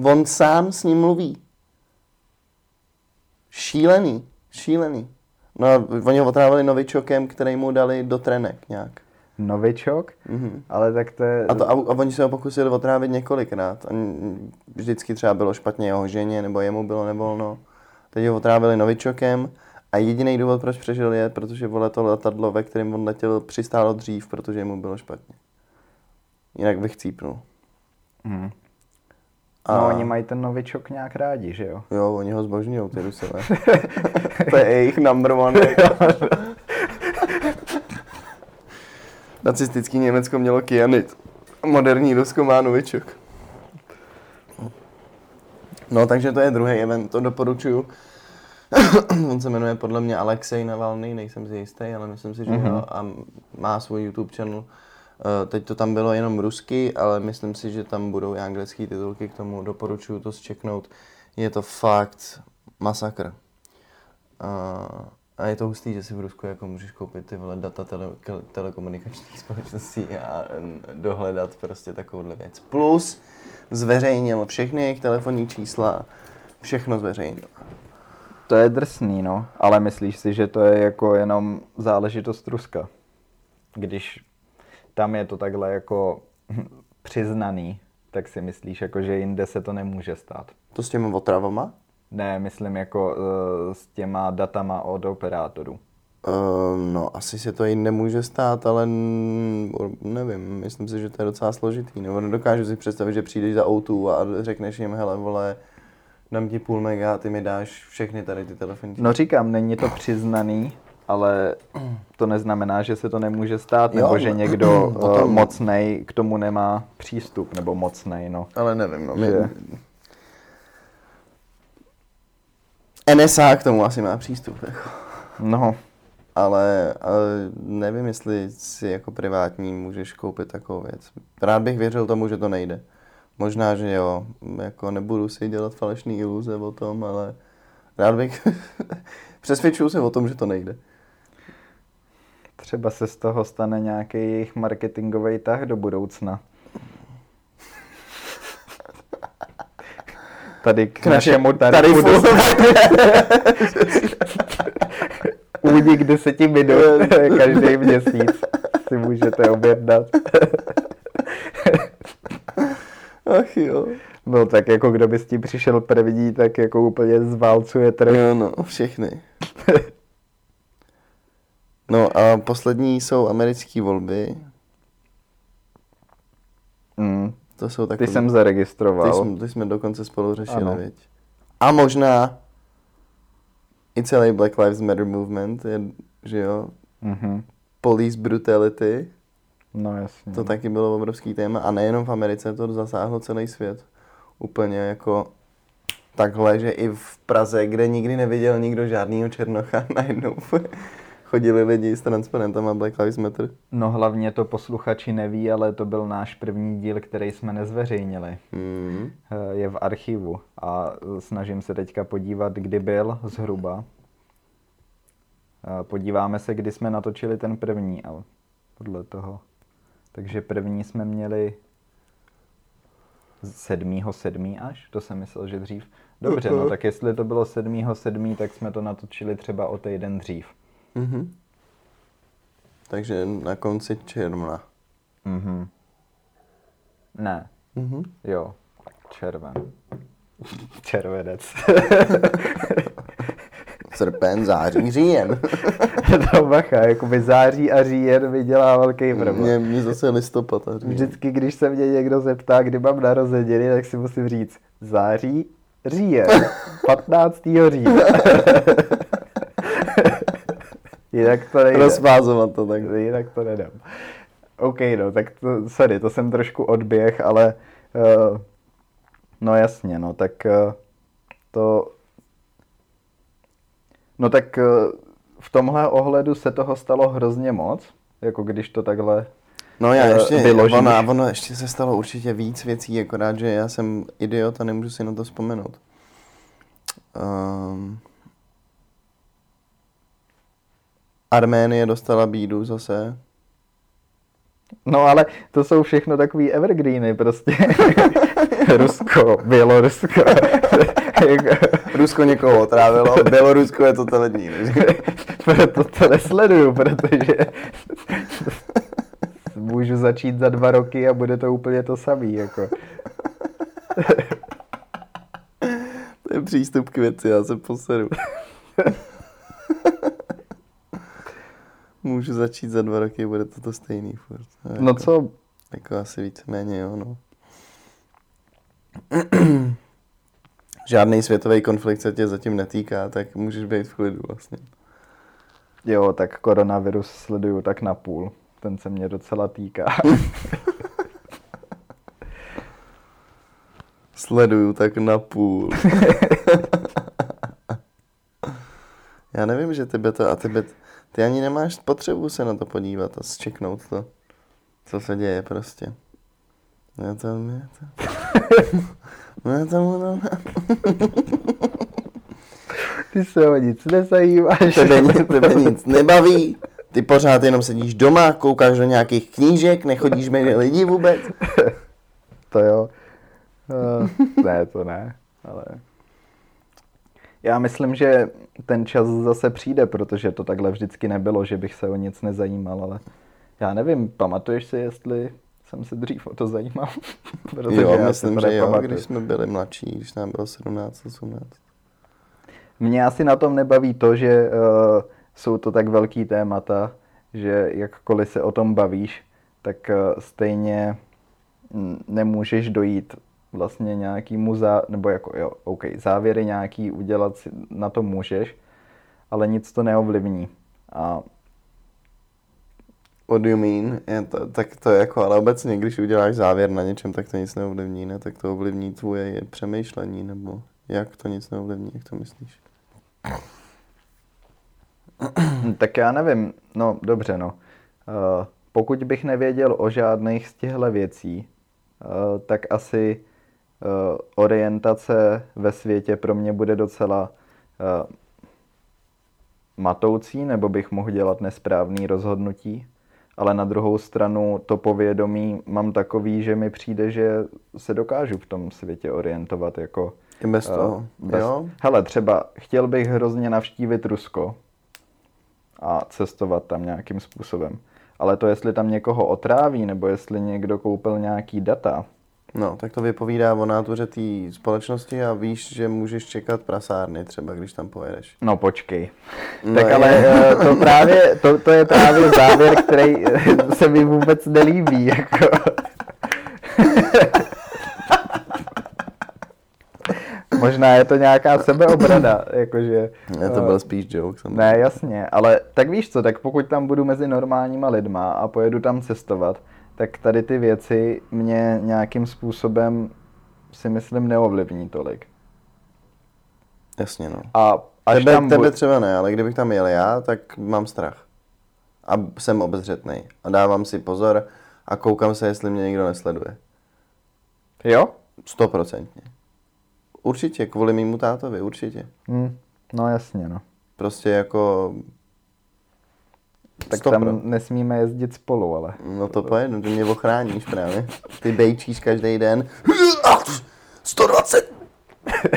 on sám s ním mluví. Šílený, šílený. No a oni ho otrávili novičokem, který mu dali do trenek nějak. Novičok? Mhm. Ale tak to je... A, to, a, a oni se ho pokusili otrávit několikrát. A vždycky třeba bylo špatně jeho ženě, nebo jemu bylo nevolno. Teď ho otrávili novičokem a jediný důvod, proč přežil je, protože vole to letadlo, ve kterém on letěl, přistálo dřív, protože mu bylo špatně. Jinak bych cípnul. Hmm. A- No, oni mají ten novičok nějak rádi, že jo? Jo, oni ho zbožňují, ty Rusové. *laughs* to je jejich number one. *laughs* Nacistický Německo mělo kyanit. Moderní Rusko má novičok. No, takže to je druhý event, to doporučuju. *coughs* On se jmenuje podle mě Alexej Navalny, nejsem si jistý, ale myslím si, že mm-hmm. jo. A má svůj YouTube channel. Eh, Teď to tam bylo jenom rusky, ale myslím si, že tam budou i anglické titulky k tomu. Doporučuju to zčeknout. Je to fakt masakr. A, a je to hustý, že si v Rusku jako můžeš koupit ty vole data tele, telekomunikačních společností a dohledat prostě takovouhle věc. Plus zveřejnil všechny jejich telefonní čísla, všechno zveřejnil. To je drsný, no. Ale myslíš si, že to je jako jenom záležitost Ruska? Když tam je to takhle jako přiznaný, tak si myslíš, jako, že jinde se to nemůže stát? To s těmi otravama? Ne, myslím jako uh, s těma datama od operátorů. Uh, no, asi se to jinde může stát, ale nevím, myslím si, že to je docela složitý. Nebo nedokážu si představit, že přijdeš za O2 a řekneš jim, hele, vole, dám ti půl mega a ty mi dáš všechny tady ty telefonní No říkám, není to přiznaný, ale to neznamená, že se to nemůže stát, Jo, nebo že někdo *clears throat* uh, mocnej k tomu nemá přístup, nebo mocnej, no. Ale nevím, no. Že- NSA k tomu asi má přístup, jako. No, Ale, ale nevím, jestli si jako privátní můžeš koupit takovou věc. Rád bych věřil tomu, že to nejde. Možná, že jo, jako nebudu si dělat falešný iluze o tom, ale rád bych, *laughs* přesvědčuju se o tom, že to nejde. třeba se z toho stane nějaký jejich marketingový tah do budoucna. Tady k, našemu tarifu, tarifu. únik 10 minut každý měsíc si můžete objednat. *laughs* Ach jo. No tak jako kdo by s tím přišel první, tak jako úplně zválcuje trh. Jo, no, všechny. No a poslední jsou americké volby. Mm, To jsou ty takové... jsem ty, zaregistroval. jsme, ty jsme dokonce spolu řešili, Ano. viď? A možná i celý Black Lives Matter movement, je, že jo, Mhm. police brutality, No jasně. to taky bylo obrovský téma a nejenom v Americe, to zasáhlo celý svět. Úplně jako takhle, že i v Praze, kde nikdy neviděl nikdo žádnýho černocha, *laughs* najednou chodili lidi s transparentama Black Lives Matter. No hlavně to posluchači neví, ale to byl náš první díl, který jsme nezveřejnili. Mm. Eh, Je v archivu a snažím se teďka podívat, kdy byl zhruba. Eh, Podíváme se, kdy jsme natočili ten první, ale podle toho. Takže první jsme měli 7. 7. až, to jsem myslel, že dřív. Dobře, no *laughs* tak jestli to bylo 7. 7. tak jsme to natočili třeba o týden dřív. Mhm. Takže na konci června. Mhm. Ne, Mhm. jo, červen. *laughs* Červenec. *laughs* Srpen, září, říjen. *laughs* to bacha, jakoby září a říjen mi dělá velký problém. Mě, mě zase listopad a říjen. Vždycky, když se mě někdo zeptá, kdy mám narozeniny, tak si musím říct září, říjen, 15. října. Jinak to nejde. Rozvázovat to tak. Jinak to nedám. OK, no, tak to, sorry, to jsem trošku odběh, ale uh, no jasně, no, tak uh, to no tak uh, v tomhle ohledu se toho stalo hrozně moc, jako když to takhle No já ještě, vyložíš. ono, ono ještě se stalo určitě víc věcí, akorát, že já jsem idiot a nemůžu si na to vzpomenout. Um, Arménie dostala bídu zase. No ale to jsou všechno takový evergreeny prostě. *laughs* Rusko, Bělorusko. *laughs* Rusko někoho otrávilo, Bělorusko je totalitní. *laughs* Proto to nesleduju, protože můžu začít za dva roky a bude to úplně to samý. Jako. To je přístup k věci, já se poseru. Můžu začít za dva roky, bude to to stejný furt. A No jako- co, Jako asi víceméně jo, no. *clears throat* Žádný světový konflikt se tě zatím netýká, tak můžeš být v klidu vlastně. jo, tak koronavirus sleduju tak na půl. Ten se mě docela týká. *laughs* Sleduju tak na půl. *laughs* Já nevím, že tebe to, a tebe, ty ani nemáš potřebu se na to podívat a zčeknout to, co se děje prostě. Já to, *laughs* já to, já to, no, Ty se o nic nezajímáš. tebe, nic, tebe nic nebaví, ty pořád jenom sedíš doma, koukáš do nějakých knížek, nechodíš mezi lidi vůbec. *laughs* To jo. Uh, ne, to ne, ale... Já myslím, že ten čas zase přijde, protože to takhle vždycky nebylo, že bych se o nic nezajímal, ale já nevím, pamatuješ si, jestli jsem se dřív o to zajímal? *laughs* Protože jo, myslím, že jo, když jsme byli mladší, když nám bylo 17, 18. Mě asi na tom nebaví to, že uh, jsou to tak velký témata, že jakkoliv se o tom bavíš, tak uh, stejně nemůžeš dojít vlastně nějakýmu zá... nebo jako jo, OK, závěry nějaký udělat si, na to můžeš, ale nic to neovlivní. A What do you mean? Je to, tak to je jako, ale obecně, když uděláš závěr na něčem, tak to nic neovlivní, ne? Tak to ovlivní tvoje přemýšlení, nebo jak to nic neovlivní, jak to myslíš? Hm, Tak já nevím, no dobře no. Uh, pokud bych nevěděl o žádných z těchto věcí, uh, tak asi orientace ve světě pro mě bude docela uh, matoucí, nebo bych mohl dělat nesprávný rozhodnutí. Ale na druhou stranu to povědomí mám takový, že mi přijde, že se dokážu v tom světě orientovat jako I bez Eh, toho, bez... jo? Hele, třeba chtěl bych hrozně navštívit Rusko a cestovat tam nějakým způsobem. Ale to, jestli tam někoho otráví, nebo jestli někdo koupil nějaký data, No, tak to vypovídá o nátuře té společnosti a víš, že můžeš čekat prasárny třeba, když tam pojedeš. no počkej. No, tak je. ale eh, to *laughs* právě, to, to je právě závěr, který eh, se mi vůbec nelíbí. Jako. *laughs* Možná je to nějaká sebeobrana, jakože... Ne, to eh, byl spíš joke. samozřejmě. Ne, jasně, ale tak víš co, tak pokud tam budu mezi normálníma lidma a pojedu tam cestovat, tak tady ty věci mě nějakým způsobem si myslím neovlivní tolik. Jasně, no. A až Tebe, tam tebe bu- třeba ne, ale kdybych tam jel já, tak mám strach. A jsem obezřetný. A dávám si pozor a koukám se, jestli mě někdo nesleduje. Jo? Stoprocentně. Určitě, kvůli mýmu tátovi, určitě. Hm, no jasně, no. Prostě jako... Tak Stopro. tam nesmíme jezdit spolu, ale. No to pojedu, ty mě ochráníš právě. Ty bejčíš každý den. *laughs* 120!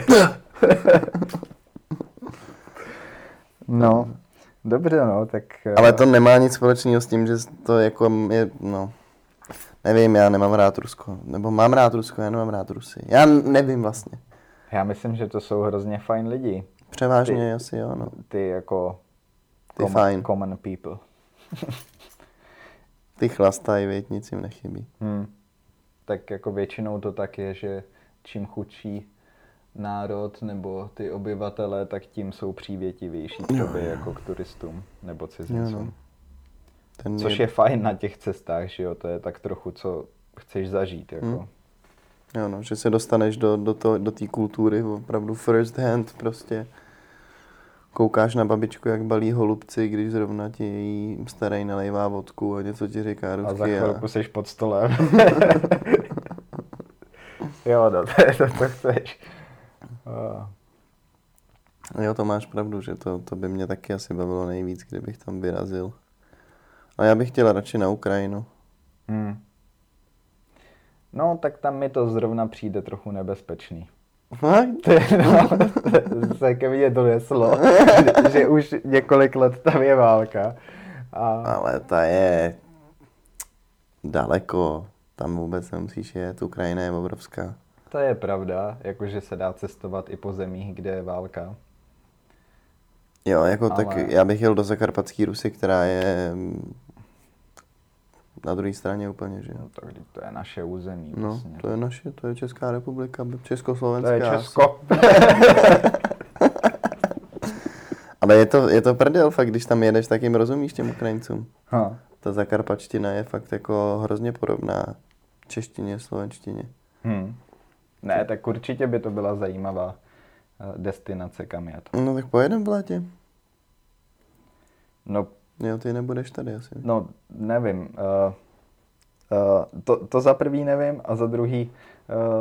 *laughs* No, dobře, no, tak... eh, Ale to nemá nic společného s tím, že to jako je, no... Nevím, já nemám rád Rusko. Nebo mám rád Rusko, já nemám rád Rusy. Já nevím vlastně. Já myslím, že to jsou hrozně fajn lidi. Převážně Ty- asi jo, no. Ty jako... Ty common- fajn. Common people. *laughs* Ty chlastají, věď, nic jim nechybí. Hmm. Tak jako většinou to tak je, že čím chudší národ nebo ty obyvatele, tak tím jsou přívětivější k tobě jako k turistům nebo cizincům. Ten Což je fajn na těch cestách, že jo, to je tak trochu, co chceš zažít, jako. Hmm. Jo, no, že se dostaneš do, do, to, do té kultury opravdu first hand prostě. Koukáš na babičku, jak balí holubci, když zrovna ti její starý nalejvá vodku a něco ti říká A za chvilku jsi pod stolem. *laughs* jo, no, to, je to, to chceš. Uh, Jo, to máš pravdu, že to, to by mě taky asi bavilo nejvíc, kdybych tam vyrazil. A já bych chtěl radši na Ukrajinu. hmm. No, tak tam mi to zrovna přijde trochu nebezpečný. Ty, *laughs* no, se ke mně doneslo, *laughs* že, už několik let tam je válka. A, Ale ta je daleko. Tam vůbec nemusíš jet. Ukrajina je obrovská. to je pravda, jakože se dá cestovat i po zemích, kde je válka. Jo, jako Ale- tak já bych jel do Zakarpatské Rusy, která je na druhé straně úplně, že jo. No, vždyť to je naše území. No, vlastně. to je naše, to je Česká republika, to Československá. je Česko. *laughs* Ale je to, je to prdel fakt, když tam jedeš, tak jim rozumíš těm Ukrajincům. Ha. Ta zakarpačtina je fakt jako hrozně podobná češtině, slovenštině. Hmm. Ne, tak určitě by to byla zajímavá eh, destinace, kam jet. No tak pojedem v létě. No, Jo, ty nebudeš tady asi. no nevím. Uh, uh, to, to za prvý nevím a za druhý,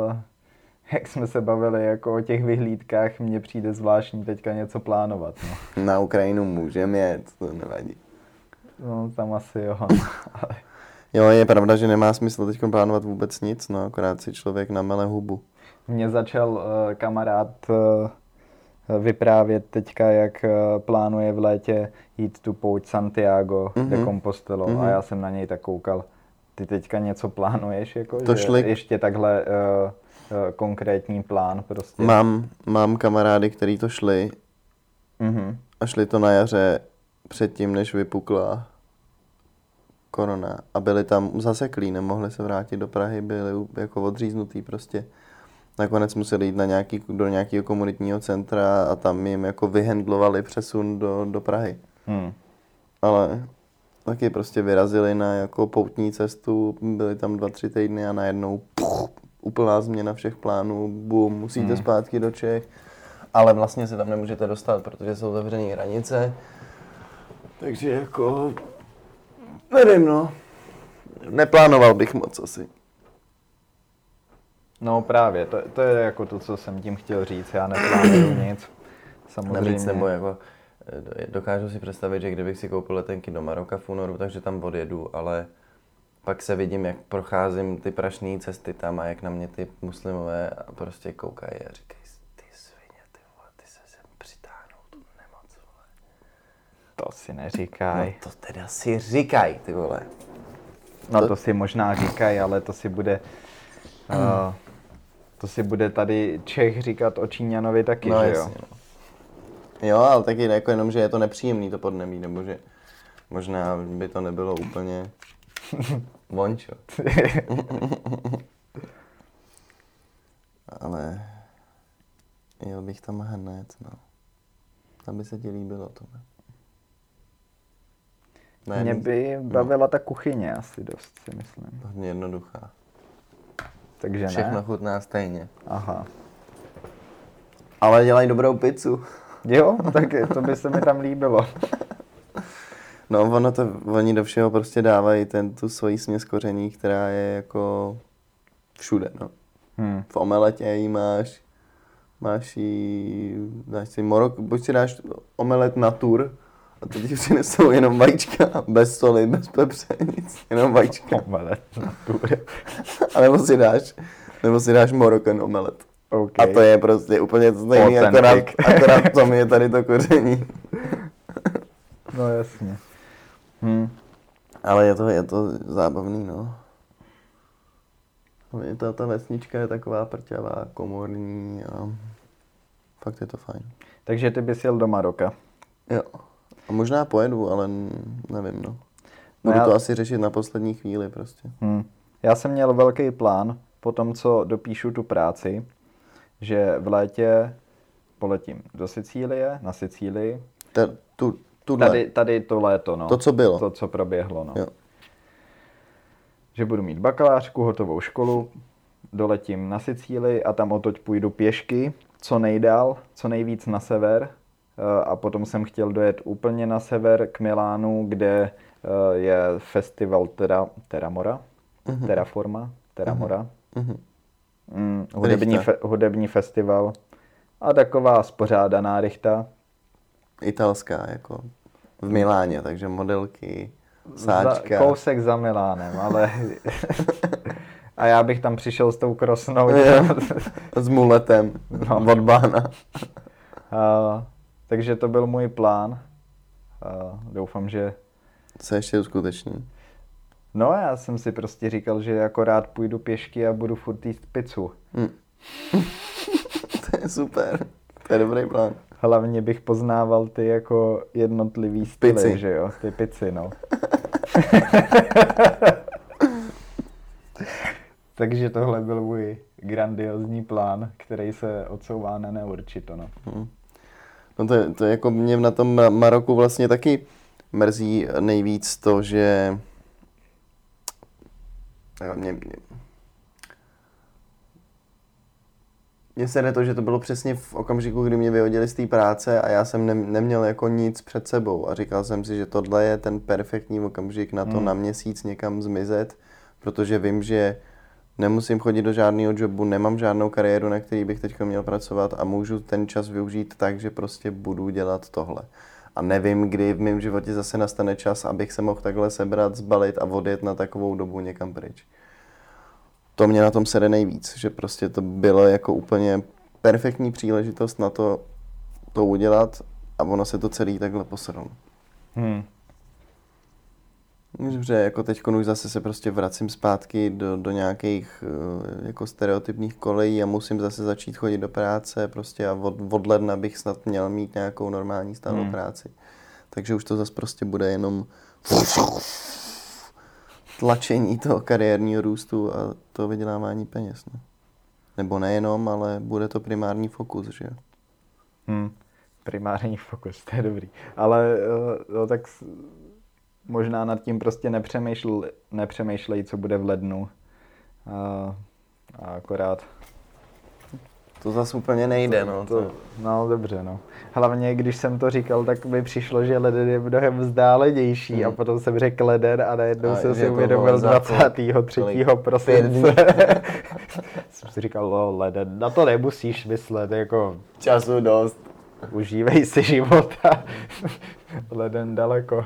uh, *laughs* jak jsme se bavili jako o těch vyhlídkách, mně přijde zvláštní teďka něco plánovat. No, *laughs* Na Ukrajinu můžeme jet, to nevadí. no tam asi jo. *laughs* Ale Jo, je pravda, že nemá smysl teď plánovat vůbec nic, no akorát si člověk namele hubu. Mě začal uh, kamarád uh, vyprávět teďka, jak uh, plánuje v létě jít tu pouť Santiago mm-hmm. de Mhm. Compostelo Mhm. a já jsem na něj tak koukal. Ty teďka něco plánuješ, jako, To že šli- ještě takhle uh, uh, konkrétní plán prostě. Mám, mám kamarády, kteří to šli Mm-hmm. a šli to na jaře předtím, než vypukla korona a byli tam zaseklí, nemohli se vrátit do Prahy, byli jako odříznutý prostě. Nakonec museli jít na nějaký, do nějakého komunitního centra a tam jim jako vyhendlovali přesun do, do Prahy. Hmm. Ale taky prostě vyrazili na jako poutní cestu, byli tam dva, tři týdny a najednou puch, úplná změna všech plánů, bum, musíte Hmm. zpátky do Čech. Ale vlastně se tam nemůžete dostat, protože jsou zavřené hranice. Takže jako, nevím no, neplánoval bych moc asi. No právě, to, to je jako to, co jsem tím chtěl říct. Já neplánuju *clears throat* nic. Samozřejmě. Navíc nebo jako, eh, dokážu si představit, že kdybych si koupil letenky do Maroka v únoru, takže tam odjedu, ale pak se vidím, jak procházím ty prašné cesty tam a jak na mě ty muslimové a prostě koukají a říkají, ty svině, ty vole, ty se sem přitáhnou tu nemoc, vole. To si neříkaj. No to teda si říkají, ty vole. No to si možná říkají, ale to si bude... Uh, *clears throat* to si bude tady Čech říkat o Číňanovi taky, no že jo? jasně, no. Jo, ale taky jako jenom, že je to nepříjemný to podnebí, nebo že možná by to nebylo úplně *laughs* vončo. *laughs* ale jel bych tam hned, no. Aby se ti líbilo to. Ne, Mě by bavila ta kuchyně asi dost, si myslím. Hodně jednoduchá. Takže Všechno ne? chutná stejně. Aha. Ale dělají dobrou pizzu. Jo, tak to by se mi tam líbilo. No, ono to, oni do všeho prostě dávají ten, tu svoji směs koření, která je jako všude, no. Hm. V omeletě ji máš, máš ji, dáš si morok, buď si dáš omelet natur, a to ti přinesou jenom vajíčka, bez soli, bez pepře, nic, jenom vajíčka. Omelet na. A nebo si dáš, nebo si dáš moroken omelet. OK. A to je prostě úplně to stejný, akorát, akorát v tom je tady to koření. No jasně. Hm. Ale je to, je to zábavný, no. Ta, ta vesnička je taková prťavá, komorní a fakt je to fajn. Takže ty bys jel do Maroka. Jo. A možná pojedu, ale nevím, no. No Budu já- to asi řešit na poslední chvíli prostě. Hm. Já jsem měl velký plán po tom, co dopíšu tu práci, že v létě poletím do Sicílie, na Sicílii. Ta, tu, tuhle, Tady, tady to léto, no. to, co bylo. To, co proběhlo, no. Jo. Že budu mít bakalářku, hotovou školu, doletím na Sicílii a tam otoď půjdu pěšky, co nejdál, co nejvíc na sever. Eh, A potom jsem chtěl dojet úplně na sever k Milánu, kde eh, je festival Terra, Terramora, Mhm. Terraforma, Terramora. Mhm. Mm, hudební, Richta. fe, hudební festival. A taková spořádaná rychta. Italská, jako v Miláně, takže modelky, Za, sáčka. kousek za Milánem, ale... *laughs* A já bych tam přišel s tou krosnou. S muletem No. od bána. A, takže to byl můj plán. A doufám, že... Se ještě uskuteční. No já jsem si prostě říkal, že akorát půjdu pěšky a budu furt jíst pizzu. Hm. *laughs* to je super. To je dobrý plán. Hlavně bych poznával ty jako jednotlivý styly, Pici. že jo? Ty pici, no. *laughs* Takže tohle byl můj grandiozní plán, který se odsouvá na neurčito, no. No to, to jako mě na tom Ma- Maroku vlastně taky mrzí nejvíc to, že mě, mě, mně se to, že to bylo přesně v okamžiku, kdy mě vyhodili z té práce a já jsem ne, neměl jako nic před sebou a říkal jsem si, že tohle je ten perfektní okamžik na to Hmm. na měsíc někam zmizet, protože vím, že nemusím chodit do žádného jobu, nemám žádnou kariéru, na který bych teď měl pracovat a můžu ten čas využít tak, že prostě budu dělat tohle. A nevím, kdy v mém životě zase nastane čas, abych se mohl takhle sebrat, zbalit a odjet na takovou dobu někam pryč. To mě na tom sede nejvíc, že prostě to bylo jako úplně perfektní příležitost na to, to udělat a ono se to celý takhle posedlo. Hmm. Dobře, jako teď už zase se prostě vracím zpátky do, do nějakých eh, jako stereotypních kolejí a musím zase začít chodit do práce prostě a od, od ledna bych snad měl mít nějakou normální stálou Hmm. práci. Takže už to zase prostě bude jenom tlačení toho kariérního růstu a toho vydělávání peněz. No. Nebo nejenom, ale bude to primární fokus, že jo. Hmm. Primární fokus, to je dobrý. Ale eh, no, tak možná nad tím prostě nepřemýšl, nepřemýšlej, co bude v lednu. A, a akorát To zase úplně nejde, no. To, no dobře, no. Hlavně, když jsem to říkal, tak mi přišlo, že leden je mnohem vzdálenější Hmm. a potom jsem řekl leden a najednou A jsem si to uvědomil bylo za kolik- 23. kolik? prosince. *laughs* *laughs* jsem si říkal, no leden, na to nemusíš myslet, jako Času dost. užívej si života. *laughs* leden daleko.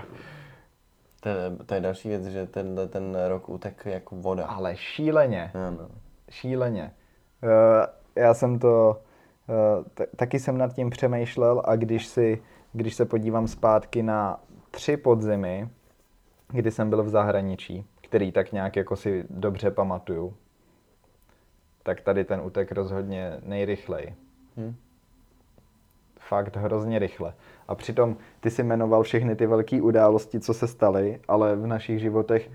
To je, to je další věc, že tenhle ten rok utek jako voda. Ale šíleně. Ano. šíleně. Eh, Já jsem to, t- taky jsem nad tím přemýšlel a když, si, když se podívám zpátky na tři podzimy, kdy jsem byl v zahraničí, který tak nějak jako si dobře pamatuju, tak tady ten útek rozhodně nejrychleji. Hm. Fakt hrozně rychle. A přitom ty si jmenoval všechny ty velké události, co se staly, ale v našich životech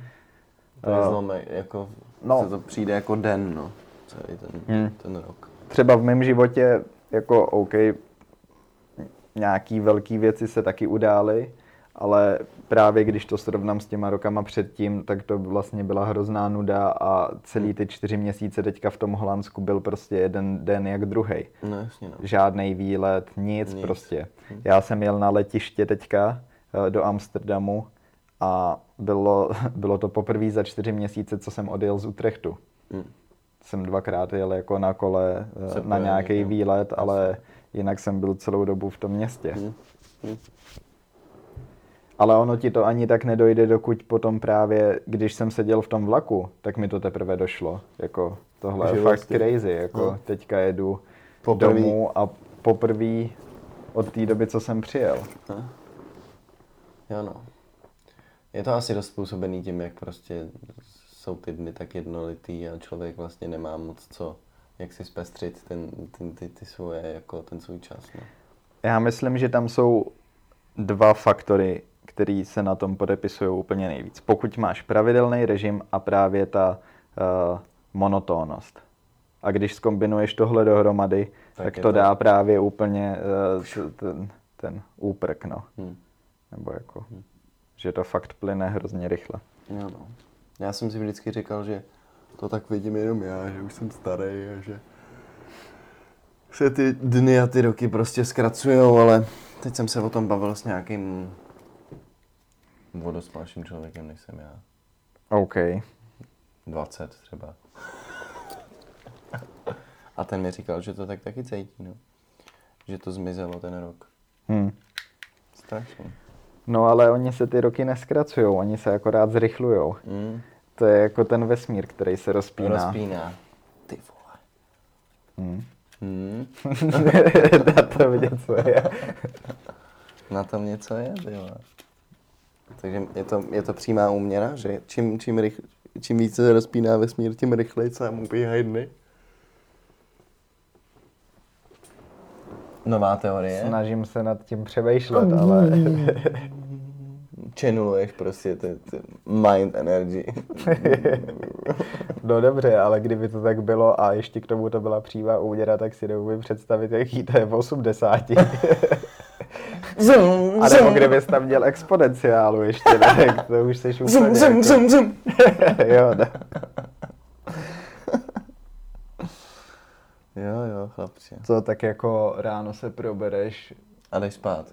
To je eh, zlomek, jako no. no. to přijde jako den, no. Celý ten, Hmm. ten rok. třeba v mém životě, jako OK, nějaký velký věci se taky udály, ale právě když to srovnám s těma rokama předtím, tak to vlastně byla hrozná nuda a celý ty čtyři měsíce teďka v tom Holandsku byl prostě jeden den jak druhý. No jasně, no. Žádný výlet, nic, Nic. prostě. Já jsem jel na letiště teďka eh, do Amsterdamu a bylo, *laughs* bylo to poprvé za čtyři měsíce, co jsem odjel z Utrechtu. Hm. Jsem dvakrát jel jako na kole eh, Se na nějaký výlet, ale jinak jsem byl celou dobu v tom městě. Hm. Hm. Ale ono ti to ani tak nedojde, dokud potom právě, když jsem seděl v tom vlaku, tak mi to teprve došlo. Jako tohle je fakt vlastně- crazy. Jako no. teďka jedu Poprvý. domů a poprvé od té doby, co jsem přijel. Jo no. Je to asi dost způsobený tím, jak prostě jsou ty dny tak jednolitý a člověk vlastně nemá moc co, jak si zpestřit ten, ten, ty, ty svoje, jako ten svůj čas. No. Já myslím, že tam jsou dva faktory, které se na tom podepisují úplně nejvíc. Pokud máš pravidelný režim a právě ta uh, monotónnost. A když skombinuješ tohle dohromady, Tak tak, to to- dá právě úplně uh, ten, ten úprk, no. Hm. Nebo jako, že to fakt plyne hrozně rychle. Jo no. Já jsem si vždycky říkal, že to tak vidím jenom já, že už jsem starý a že se ty dny a ty roky prostě zkracujou, ale teď jsem se o tom bavil s nějakým vodospalším člověkem, než jsem já. OK. 20 třeba. A ten mi říkal, že to tak taky cítí, no. Že to zmizelo ten rok. Hm. Strašně. No ale oni se ty roky neskracují, oni se akorát zrychlujou. Mm. To je jako ten vesmír, který se rozpíná. Rozpíná. Ty vole. Hm. Hmm. *laughs* Na to vidět, co je. Na tom něco je, ty vole. Takže je to, je to přímá úměra, že čím, čím, rych, čím více se rozpíná vesmír, tím rychleji se mu ubíhají dny. Nová teorie. Snažím se nad tím přemýšlet, ale *laughs* Channeluješ prostě ty, ty mind energy. *laughs* no dobře, ale kdyby to tak bylo a ještě k tomu to byla přímá úměra, tak si neumím představit, jaký to je v 80. *laughs* Zum, A nebo kdybys tam měl exponenciálu ještě, ne? tak to už seš úplně zum, zum, jako... zum, zum. *laughs* jo, ne. Jo, jo, chlapče. Co, tak jako ráno se probereš, A jdeš spát.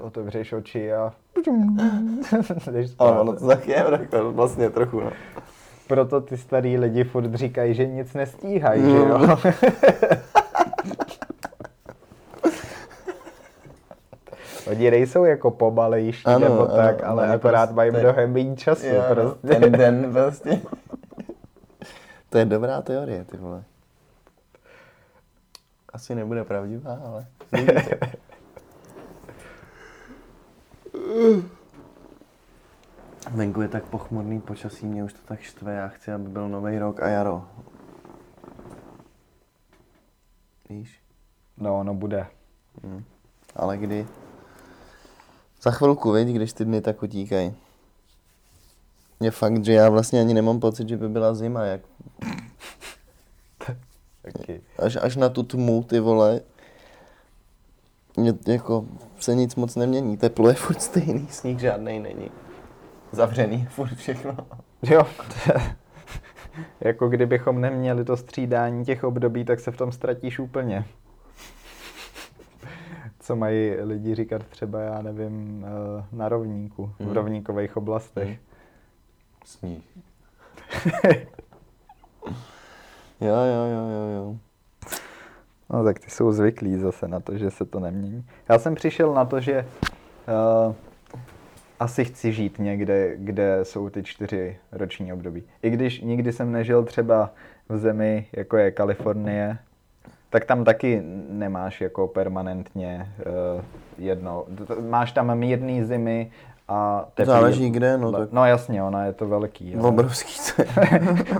otevřeš oči a... *laughs* jdeš spát. Ale ono to tak je, tak vlastně trochu, no. Proto ty starý lidi furt říkají, že nic nestíhají, že No. jo? *laughs* Oni nejsou jako pomalejší Ano, nebo ano, tak, ale oni akorát prostě- mají mnohem méně času. Jo, no, prostě. ten den prostě. *laughs* to je dobrá teorie, ty vole. Asi nebude pravdivá, ale... *laughs* Venku je tak pochmurný počasí, mě už to tak štve, já chci, aby byl nový rok a jaro. Víš? No, ono bude. Hm. Ale kdy? Za chvilku, viď, když ty dny tak utíkají. Je fakt, že já vlastně ani nemám pocit, že by byla zima, jak Taky. až, až na tu tmu, ty vole, mě, jako se nic moc nemění, teplo je furt stejný, sníh žádnej není. Zavřený, furt všechno. Jo. *laughs* jako kdybychom neměli to střídání těch období, tak se v tom ztratíš úplně. Co mají lidi říkat třeba, já nevím, eh, na rovníku, v Hmm. rovníkových oblastech. Hmm. Sníh. *laughs* jo, jo, jo, jo, jo. No tak ty jsou zvyklí zase na to, že se to nemění. Já jsem přišel na to, že uh, asi chci žít někde, kde jsou ty čtyři roční období. I když nikdy jsem nežil třeba v zemi, jako je Kalifornie, tak tam taky nemáš jako permanentně uh, jedno. Máš tam mírný zimy a teplý. Záleží kde, no le- tak- No jasně, ona je to velký. ale- Obrovský to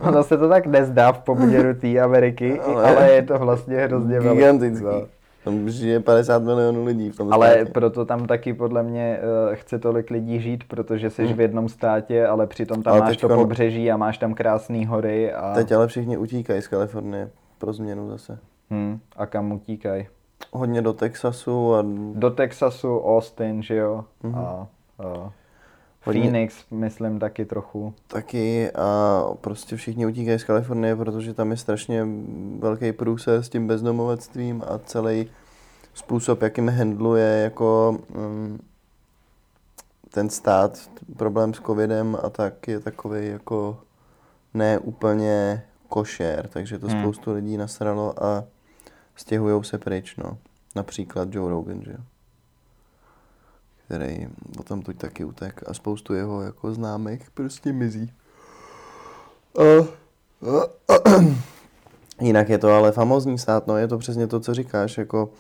*laughs* ono se to tak nezdá v poměru té Ameriky, *laughs* Ale- ale, je to vlastně hrozně velký. Gigantický. No. Tam žije 50 milionů lidí v tom Ale státě. proto tam taky podle mě uh, chce tolik lidí žít, protože jsi v jednom státě, ale přitom tam Hmm. Ale máš to teďkon- pobřeží a máš tam krásné hory. A... Teď ale všichni utíkají z Kalifornie pro změnu zase. Hmm. A kam utíkají? Hodně do Texasu a Do Texasu, Austin, že jo? Mhm. A, a Hodně- Phoenix, myslím, taky trochu. taky a prostě všichni utíkají z Kalifornie, protože tam je strašně velký průser s tím bezdomovectvím a celý způsob, jakým handluje jako mm, ten stát problém s covidem a tak je takový jako ne úplně košer, takže to Hmm. spoustu lidí nasralo a stěhujou se pryč, no. Například Joe Rogan, že. Který o tom tuď taky utek a spoustu jeho jako známých prostě mizí. A, a, a, *clears throat* jinak je to ale famózní stát, no je to přesně to, co říkáš, jako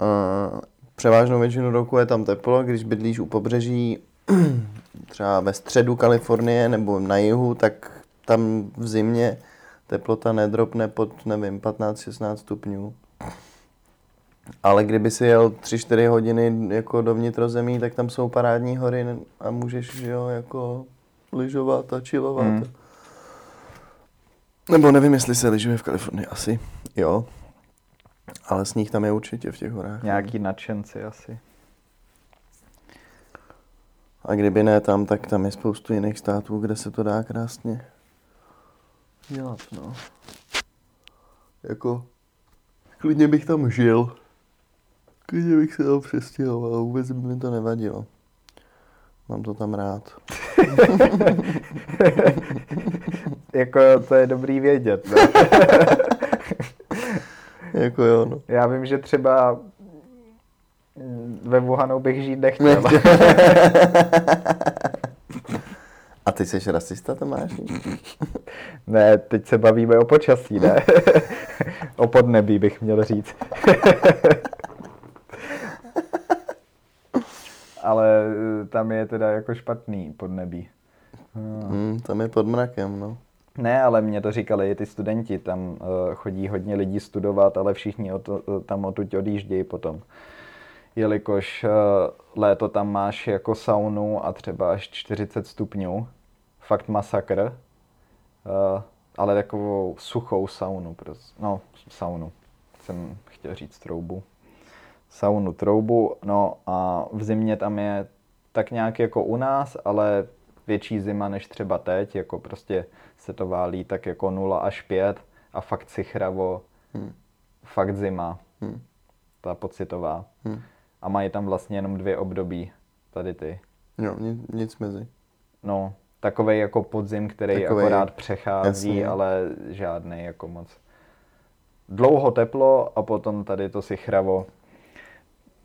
a, převážnou většinu roku je tam teplo, když bydlíš u pobřeží *clears throat* třeba ve středu Kalifornie nebo na jihu, tak tam v zimě teplota nedropne pod, nevím, 15-16 stupňů. Ale kdyby si jel 3-4 hodiny jako do vnitrozemí, tak tam jsou parádní hory a můžeš, že jo, jako lyžovat a chillovat. Hmm. Nebo nevím, jestli se lyžuje v Kalifornii, asi jo. Ale sníh tam je určitě v těch horách. Nějaký nadšenci asi. A kdyby ne tam, tak tam je spoustu jiných států, kde se to dá krásně dělat, no. Jako, klidně bych tam žil. Klidně bych se tam přestěhoval, vůbec by mi to nevadilo. Mám to tam rád. *laughs* jako to je dobrý vědět. No. *laughs* Jako jo, no. Já vím, že třeba mm, ve Wuhanu bych žít nechtěl. *laughs* A ty jsi rasista, Tomáš? ne, teď se bavíme o počasí, ne? o podnebí bych měl říct. Ale eh, tam je teda jako špatný podnebí. Hmm, tam je pod mrakem, no. Ne, ale mě to říkali i ty studenti, tam uh, chodí hodně lidí studovat, ale všichni o to, tam odtud odjíždějí potom. Jelikož uh, léto tam máš jako saunu a třeba až 40 stupňů, fakt masakr, uh, ale takovou suchou saunu, no saunu, jsem chtěl říct troubu. Saunu, troubu, no a v zimě tam je tak nějak jako u nás, ale větší zima než třeba teď, jako prostě se to válí tak jako 0 až 5 a fakt si chravo, Hmm. fakt zima, Hmm. ta pocitová. Hmm. A mají tam vlastně jenom dvě období, tady ty. Jo, nic, nic mezi. No, takovej jako podzim, který Takovej, akorát přechází, jasně. ale žádný jako moc. Dlouho teplo a potom tady to si chravo.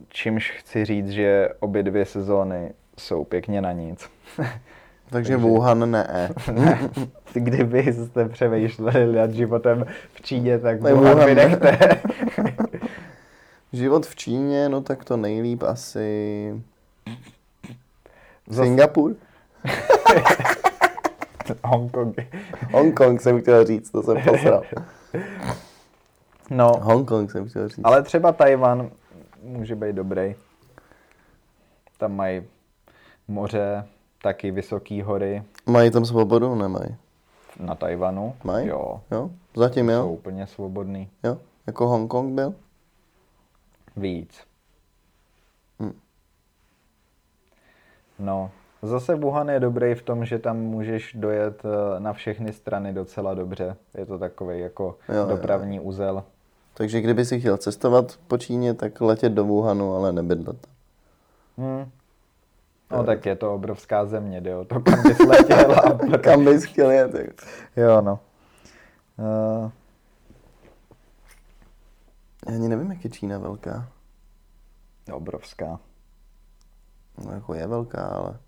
Čímž chci říct, že obě dvě sezóny jsou pěkně na nic. *laughs* Takže, Takže- Wuhan ne. *laughs* Ne, kdybyste přemýšleli nad životem v Číně, tak Ne, Wuhan Wuhan ne. vynechte. *laughs* Život v Číně, no tak to nejlíp asi... Zas- Singapur? *laughs* Hongkong. Hongkong jsem chtěl říct, to jsem posral. No, Hongkong jsem chtěl říct. ale třeba Tajvan může být dobrý. Tam mají moře, taky vysoké hory Mají tam svobodu? Nemají. na Tajvanu. Mají? Jo, Jo? Zatím jsou jo? úplně svobodný. Jo? Jako Hongkong byl? Víc. Hm. No, zase Wuhan je dobrý v tom, že tam můžeš dojet eh, na všechny strany docela dobře. Je to takový jako Jo, jo, jo. dopravní uzel. Takže kdyby si chtěl cestovat po Číně, tak letět do Wuhanu, ale nebydlet. Hmm. No tak je to obrovská země, jde o to, kam bys letěl a *laughs* Kam bys chtěl jet? Jo, no. Uh, Já ani nevím, jak je Čína velká. obrovská. No jako je velká, ale...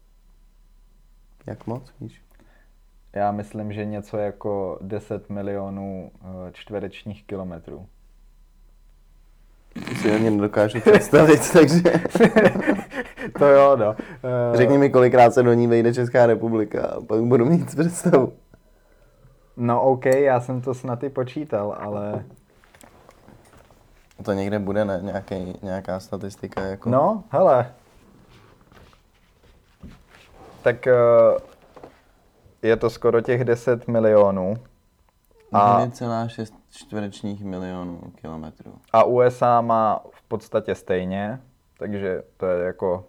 Jak moc, víš? Já myslím, že něco jako 10 milionů eh, čtverečních kilometrů. To si ani nedokážu představit, *laughs* takže... *laughs* to jo, no. Eh, Řekni mi, kolikrát se do ní vejde Česká republika a pak budu mít představu. No OK, já jsem to snad i počítal, ale... To někde bude, ne? Nějaký, nějaká statistika, jako... No, hele. Tak eh, je to skoro těch 10 milionů. A 9,6 čtverečních milionů kilometrů. A USA má v podstatě stejně, takže to je jako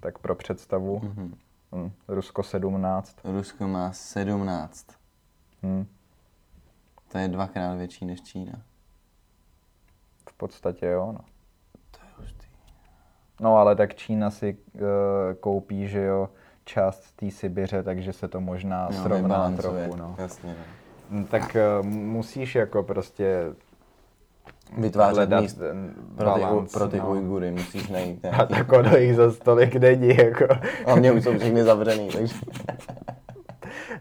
tak pro představu. Mhm. Hm, Rusko 17. Rusko má 17. Hm, To je dvakrát větší než Čína. V podstatě jo, no. To je hustý. No ale tak Čína si uh, koupí, že jo, část té Sibiře, takže se to možná Jo, srovná trochu, no. Jasně, no. Hm, Tak uh, musíš jako prostě Vytvářet míst pro ty, balans, pro ty no. Ujgury, musíš najít *laughs* A nějaký. tak ono jich za stolik není, jako. Hlavně už jsou všechny zavřený, *laughs* takže...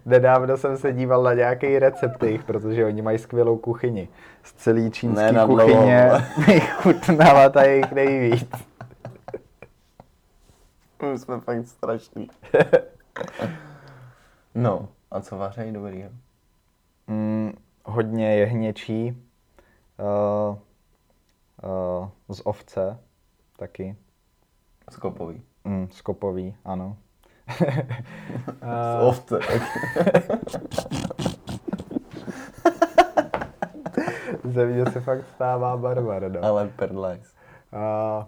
Nedávno jsem se díval na nějaký recept jejich, protože oni mají skvělou kuchyni. Z celý Ne čínský dlouho, kuchyně *laughs* chutnala ta jejich nejvíc. My jsme fakt strašný. *laughs* no, a co vařejí dobrýho? Mm, hodně jehněčí. Uh, uh, z ovce taky. Skopový. Mm, skopový, ano. *laughs* Z ovce. *laughs* Ze mě se fakt stává barbar, no. Ale perlajs. A,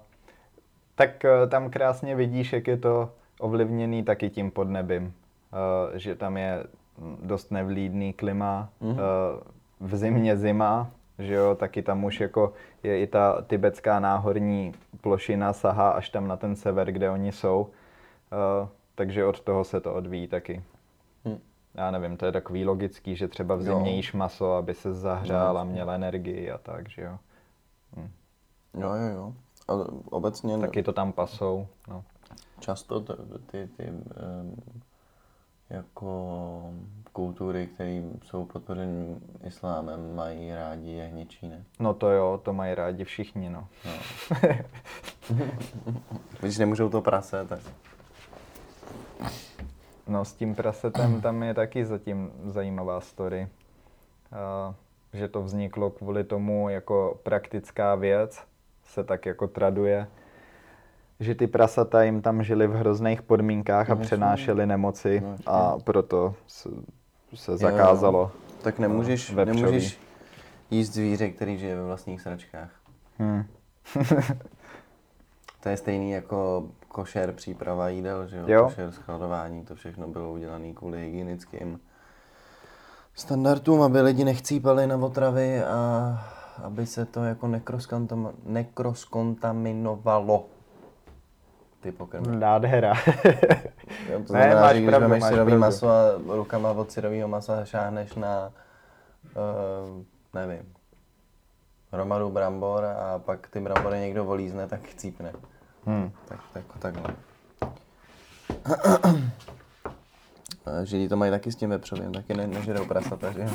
tak eh, tam krásně vidíš, jak je to ovlivněný taky tím podnebím. Eh, Že tam je dost nevlídný klima, Mhm. eh, v zimě zima, že jo, taky tam už jako je i ta tibetská náhorní plošina sahá až tam na ten sever, kde oni jsou. Eh, Takže od toho se to odvíjí taky. Hm. Já nevím, to je takový logický, že třeba v zimě jíš maso, aby se zahřál a jasně. měl energii a tak, že jo. Jo, jo, jo. A obecně Taky to tam pasou, no. často to, ty, ty um, jako kultury, které jsou podpořeny islámem, mají rádi jehněčí, ne? No to jo, to mají rádi všichni, no. No. *laughs* Když nemůžou to prase, tak... No s tím prasetem tam je taky zatím zajímavá story. A, že to vzniklo kvůli tomu jako praktická věc, se tak jako traduje, že ty prasata jim tam žili v hrozných podmínkách a přenášeli nemoci No, a proto se, se zakázalo. Tak nemůžeš, Vepřový. nemůžeš jíst zvíře, který žije ve vlastních sračkách. Hm. To je stejný jako košer příprava jídel, že jo? Jo. Košer skladování, to všechno bylo udělané kvůli hygienickým standardům, aby lidi nechcípali na otravy a aby se to jako nekroskontaminovalo. Ty pokrmy. Nádhera. Jo, to *laughs* Ne, znamená, máš že když pravdu, máš syrový pravdu. maso a rukama od syrového masa šáhneš na, uh, nevím, hromadu brambor a pak ty brambory někdo volízne, tak chcípne. Hm. Tak, tak, takhle. *clears throat* Židi to mají taky s tím vepřovým, taky ne, nežerou prasata, že?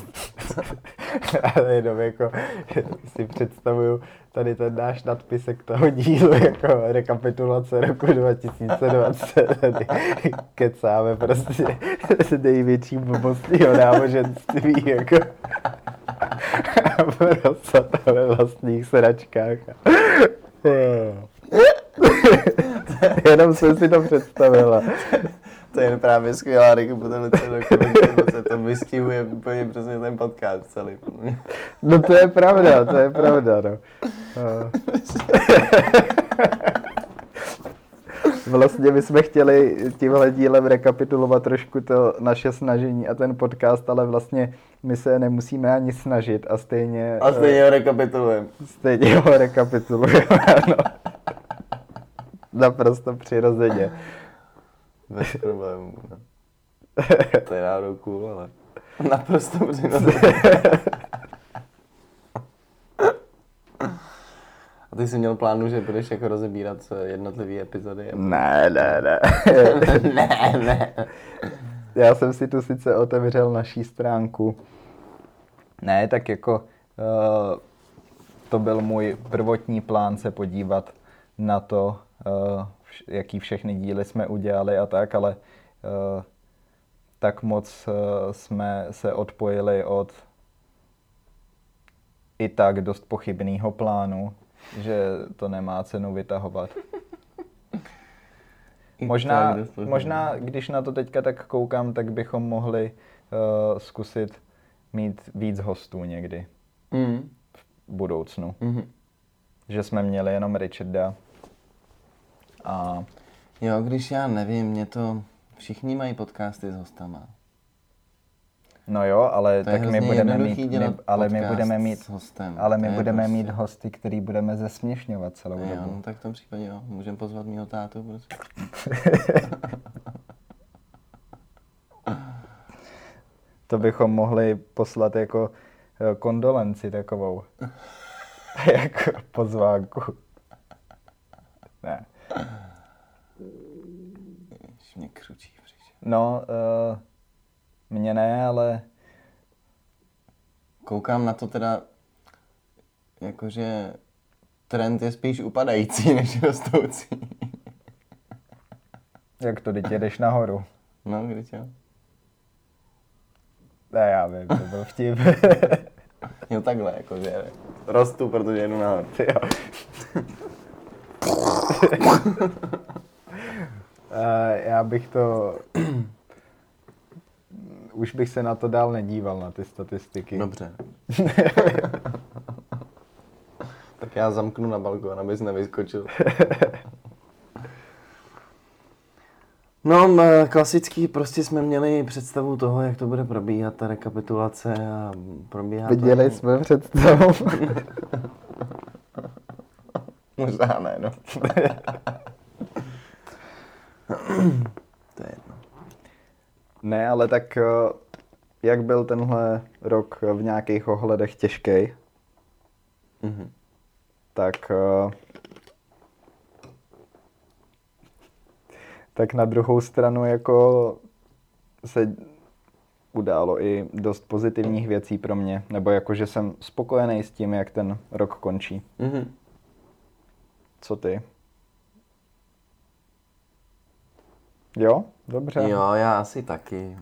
*laughs* Ale jenom jako *laughs* si představuju tady ten náš nadpisek toho dílu jako rekapitulace roku 2020. Tady kecáme prostě s největší blbostí o náboženství jako *laughs* prosata ve vlastních sračkách. *laughs* Jenom jsem si to představila. To je právě skvělá 2020, to vystihuje úplně přesně ten podcast celý. No to je pravda, to je pravda, no. A- *laughs* Vlastně my jsme chtěli tímhle dílem rekapitulovat trošku to naše snažení a ten podcast, ale vlastně my se nemusíme ani snažit a stejně, A stejně ho rekapitulujeme. eh, stejně ho rekapitulujeme, ano. *laughs* Naprosto přirozeně. Bez problémů. No. *laughs* To je náhodou cool, ale naprosto přirozeně. *laughs* A ty jsi měl plánu, že budeš jako rozebírat jednotlivé epizody? Ne, ne, ne. *laughs* ne, ne. Já jsem si tu sice otevřel naší stránku. Ne, tak jako uh, to byl můj prvotní plán se podívat na to, jaký všechny díly jsme udělali a tak, ale uh, tak moc uh, jsme se odpojili od i tak dost pochybného plánu, že to nemá cenu vytahovat. Možná, možná, když na to teďka tak koukám, tak bychom mohli uh, zkusit mít víc hostů někdy. Mm. v budoucnu. Mm. Že jsme měli jenom Richarda a Jo, když já nevím, mě to... Všichni mají podcasty s hostama. no jo, ale To tak my budeme mít, my, ale my budeme mít, s hostem. ale my budeme prostě- mít hosty, který budeme zesměšňovat celou Jo, dobu. no tak v tom případě jo. Můžeme pozvat mýho tátu, prostě. *laughs* To bychom mohli poslat jako eh, kondolenci takovou. *laughs* *laughs* jako pozvánku. Ne. Ježiš, mě břiše. No, uh, mě ne, ale Koukám na to teda, jakože trend je spíš upadající *laughs* než rostoucí. jak to, teď jedeš nahoru. No, když jo. Ne, já vím, to byl vtip. Jo, takhle, jakože rostu, protože jedu nahoru. jo. *laughs* Eh, já bych to... Už bych se na to dál nedíval, na ty statistiky. Dobře. tak já zamknu na balkon, abys nevyskočil. No, klasický, prostě jsme měli představu toho, jak to bude probíhat, ta rekapitulace a probíhá Viděli to... jsme představu. *laughs* Možná ne, no. to je jedno. ne, ale tak eh, jak byl tenhle rok v nějakých ohledech těžký, Mhm. tak eh, tak na druhou stranu jako se událo i dost pozitivních věcí pro mě, nebo jako, že jsem spokojený s tím, jak ten rok končí. Mhm. Co ty? Jo? Dobře. Jo, já asi taky.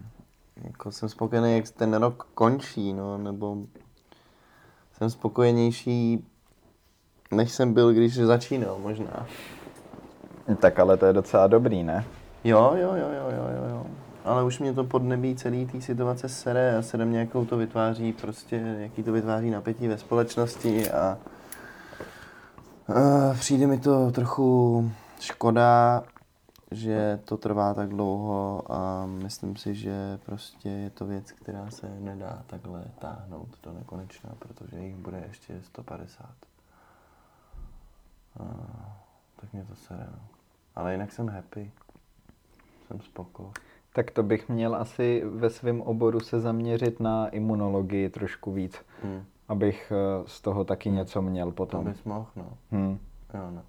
Jako jsem spokojený, jak ten rok končí, no, nebo jsem spokojenější, než jsem byl, když začínal, možná. Tak ale to je docela dobrý, ne? Jo, jo, jo, jo, jo, jo, jo. Ale už mě to podnebí celý té situace sere a sere mě, jakou to vytváří, prostě, jaký to vytváří napětí ve společnosti a, a přijde mi to trochu škoda, že to trvá tak dlouho a myslím si, že prostě je to věc, která se nedá takhle táhnout do nekonečna, protože jich bude ještě 150. A, tak mě to sere, no. Ale jinak jsem happy. Jsem spoko. Tak to bych měl asi ve svém oboru se zaměřit na imunologii trošku víc, Hmm. Abych eh, z toho taky něco měl To potom. bys mohl, no. Hmm. Jo, no.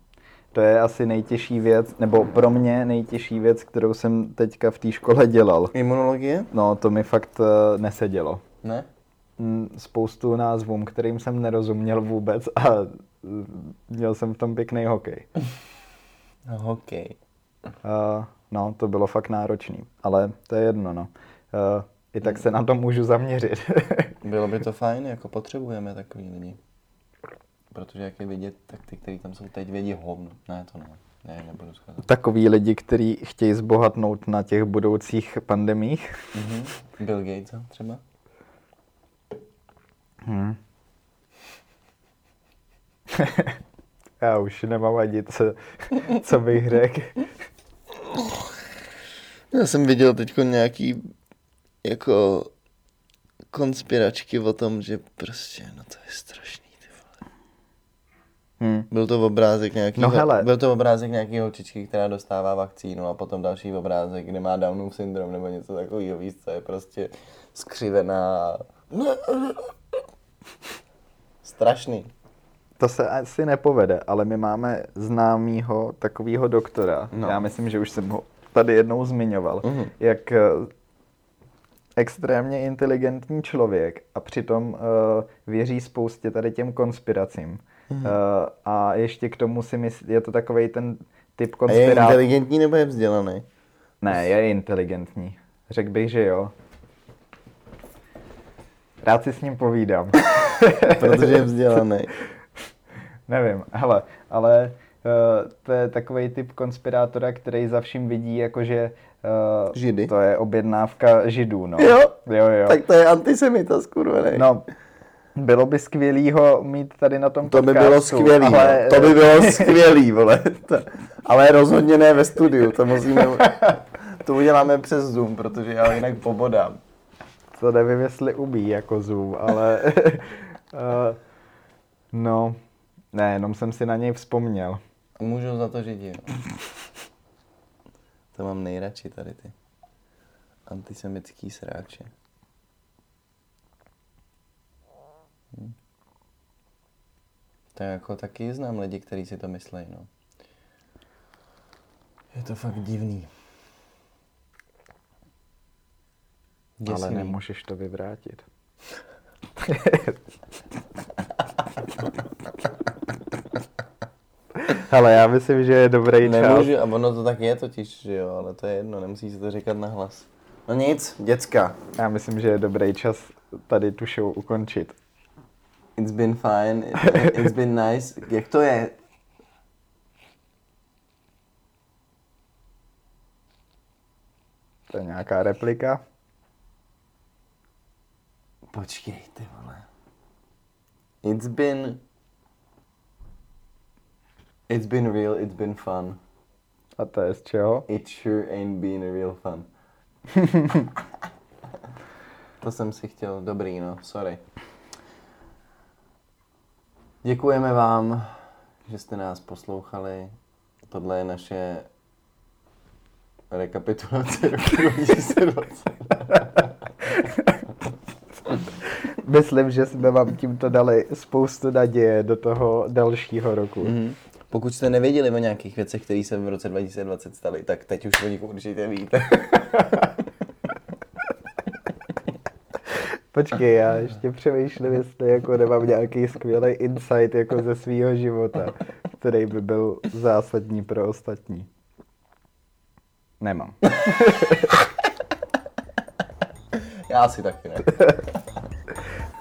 To je asi nejtěžší věc, nebo pro mě nejtěžší věc, kterou jsem teďka v té škole dělal. Imunologie? No, to mi fakt eh, nesedělo. Ne? Mm, Spoustu názvům, kterým jsem nerozuměl vůbec a eh, měl jsem v tom pěkný hokej. *laughs* Hokej. Uh, no, to bylo fakt náročný, ale to je jedno, no. Uh, I tak se na to můžu zaměřit. *laughs* Bylo by to fajn, jako potřebujeme takový lidi. Protože jak je vidět, tak ty, kteří tam jsou teď, vědí hovno. Ne, to ne. Ne, nebudu skazat. Takový lidi, kteří chtějí zbohatnout na těch budoucích pandemích. Mhm. Bill Gates třeba? Hmm. *laughs* Já už nemám ani co, co bych řekl. Já jsem viděl teď nějaký jako konspiračky o tom, že prostě, no to je strašný, ty vole. Hmm. Byl to obrázek nějaký, No hele. byl to obrázek nějaký holčičky, která dostává vakcínu a potom další obrázek, kde má Downův syndrom nebo něco takového, víc, co je prostě skřivená. Strašný. To se asi nepovede, ale my máme známýho takového doktora. No. Já myslím, že už jsem ho tady jednou zmiňoval. Mhm. Jak eh, extrémně inteligentní člověk a přitom uh, věří spoustě tady těm konspiracím. Mhm. Uh, a ještě k tomu si myslí, je to takový ten typ A je inteligentní nebo je vzdělaný? Ne, je inteligentní. Řekl bych, že jo. Rád si s ním povídám. *laughs* Protože je vzdělaný. Nevím, hele, ale uh, to je takový typ konspirátora, který za vším vidí, jakože uh, Židy? to je objednávka židů, no. Jo? Jo, jo. Tak to je antisemita skurvený. No, Bylo by skvělý ho mít tady na tom To by podcastu, bylo skvělý, ale, to by bylo skvělý, vole. To, ale rozhodně ne ve studiu, to musíme, to uděláme přes Zoom, protože já jinak pobodám. To nevím, jestli umí jako Zoom, ale... uh, *laughs* no, ne, jenom jsem si na něj vzpomněl. Můžu za to říct, jo. To mám nejradši tady ty antisemický sráče. Hm. To jako taky znám lidi, kteří si to myslí, no. Je to fakt divný. Ale Děsivý. nemůžeš to vyvrátit. *laughs* Hele, já myslím, že je dobrý čas. Nemůžu, a ono to tak je totiž, že jo, ale to je jedno, nemusí se to říkat na hlas. No nic, děcka. Já myslím, že je dobrý čas tady tu show ukončit. It's been fine, it's been nice. Jak to je? To je nějaká replika. Počkej, ty vole. It's been... It's been real, it's been fun. A to je z čeho? It sure ain't been a real fun. *laughs* to jsem si chtěl, dobrý no, sorry. Děkujeme vám, že jste nás poslouchali. Tohle je naše rekapitulace roku *laughs* 2020. Myslím, že jsme vám tímto dali spoustu naděje do toho dalšího roku. Mhm. Pokud jste nevěděli o nějakých věcech, které se v roce 2020 staly, tak teď už o nich určitě víte. *laughs* Počkej, já ještě přemýšlím, jestli jako nemám nějaký skvělý insight jako ze svého života, který by byl zásadní pro ostatní. Nemám. *laughs* Já si taky ne. *laughs*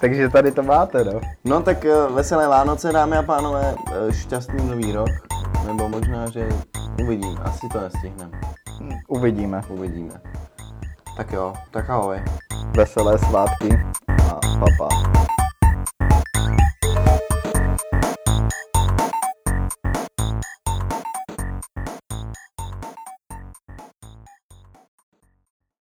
Takže tady to máte, no. No tak eh, veselé Vánoce, dámy a pánové, eh, šťastný nový rok, nebo možná, že uvidíme, asi to nestihneme, Uvidíme. uvidíme. Tak jo, tak ahoj. Veselé svátky a papa.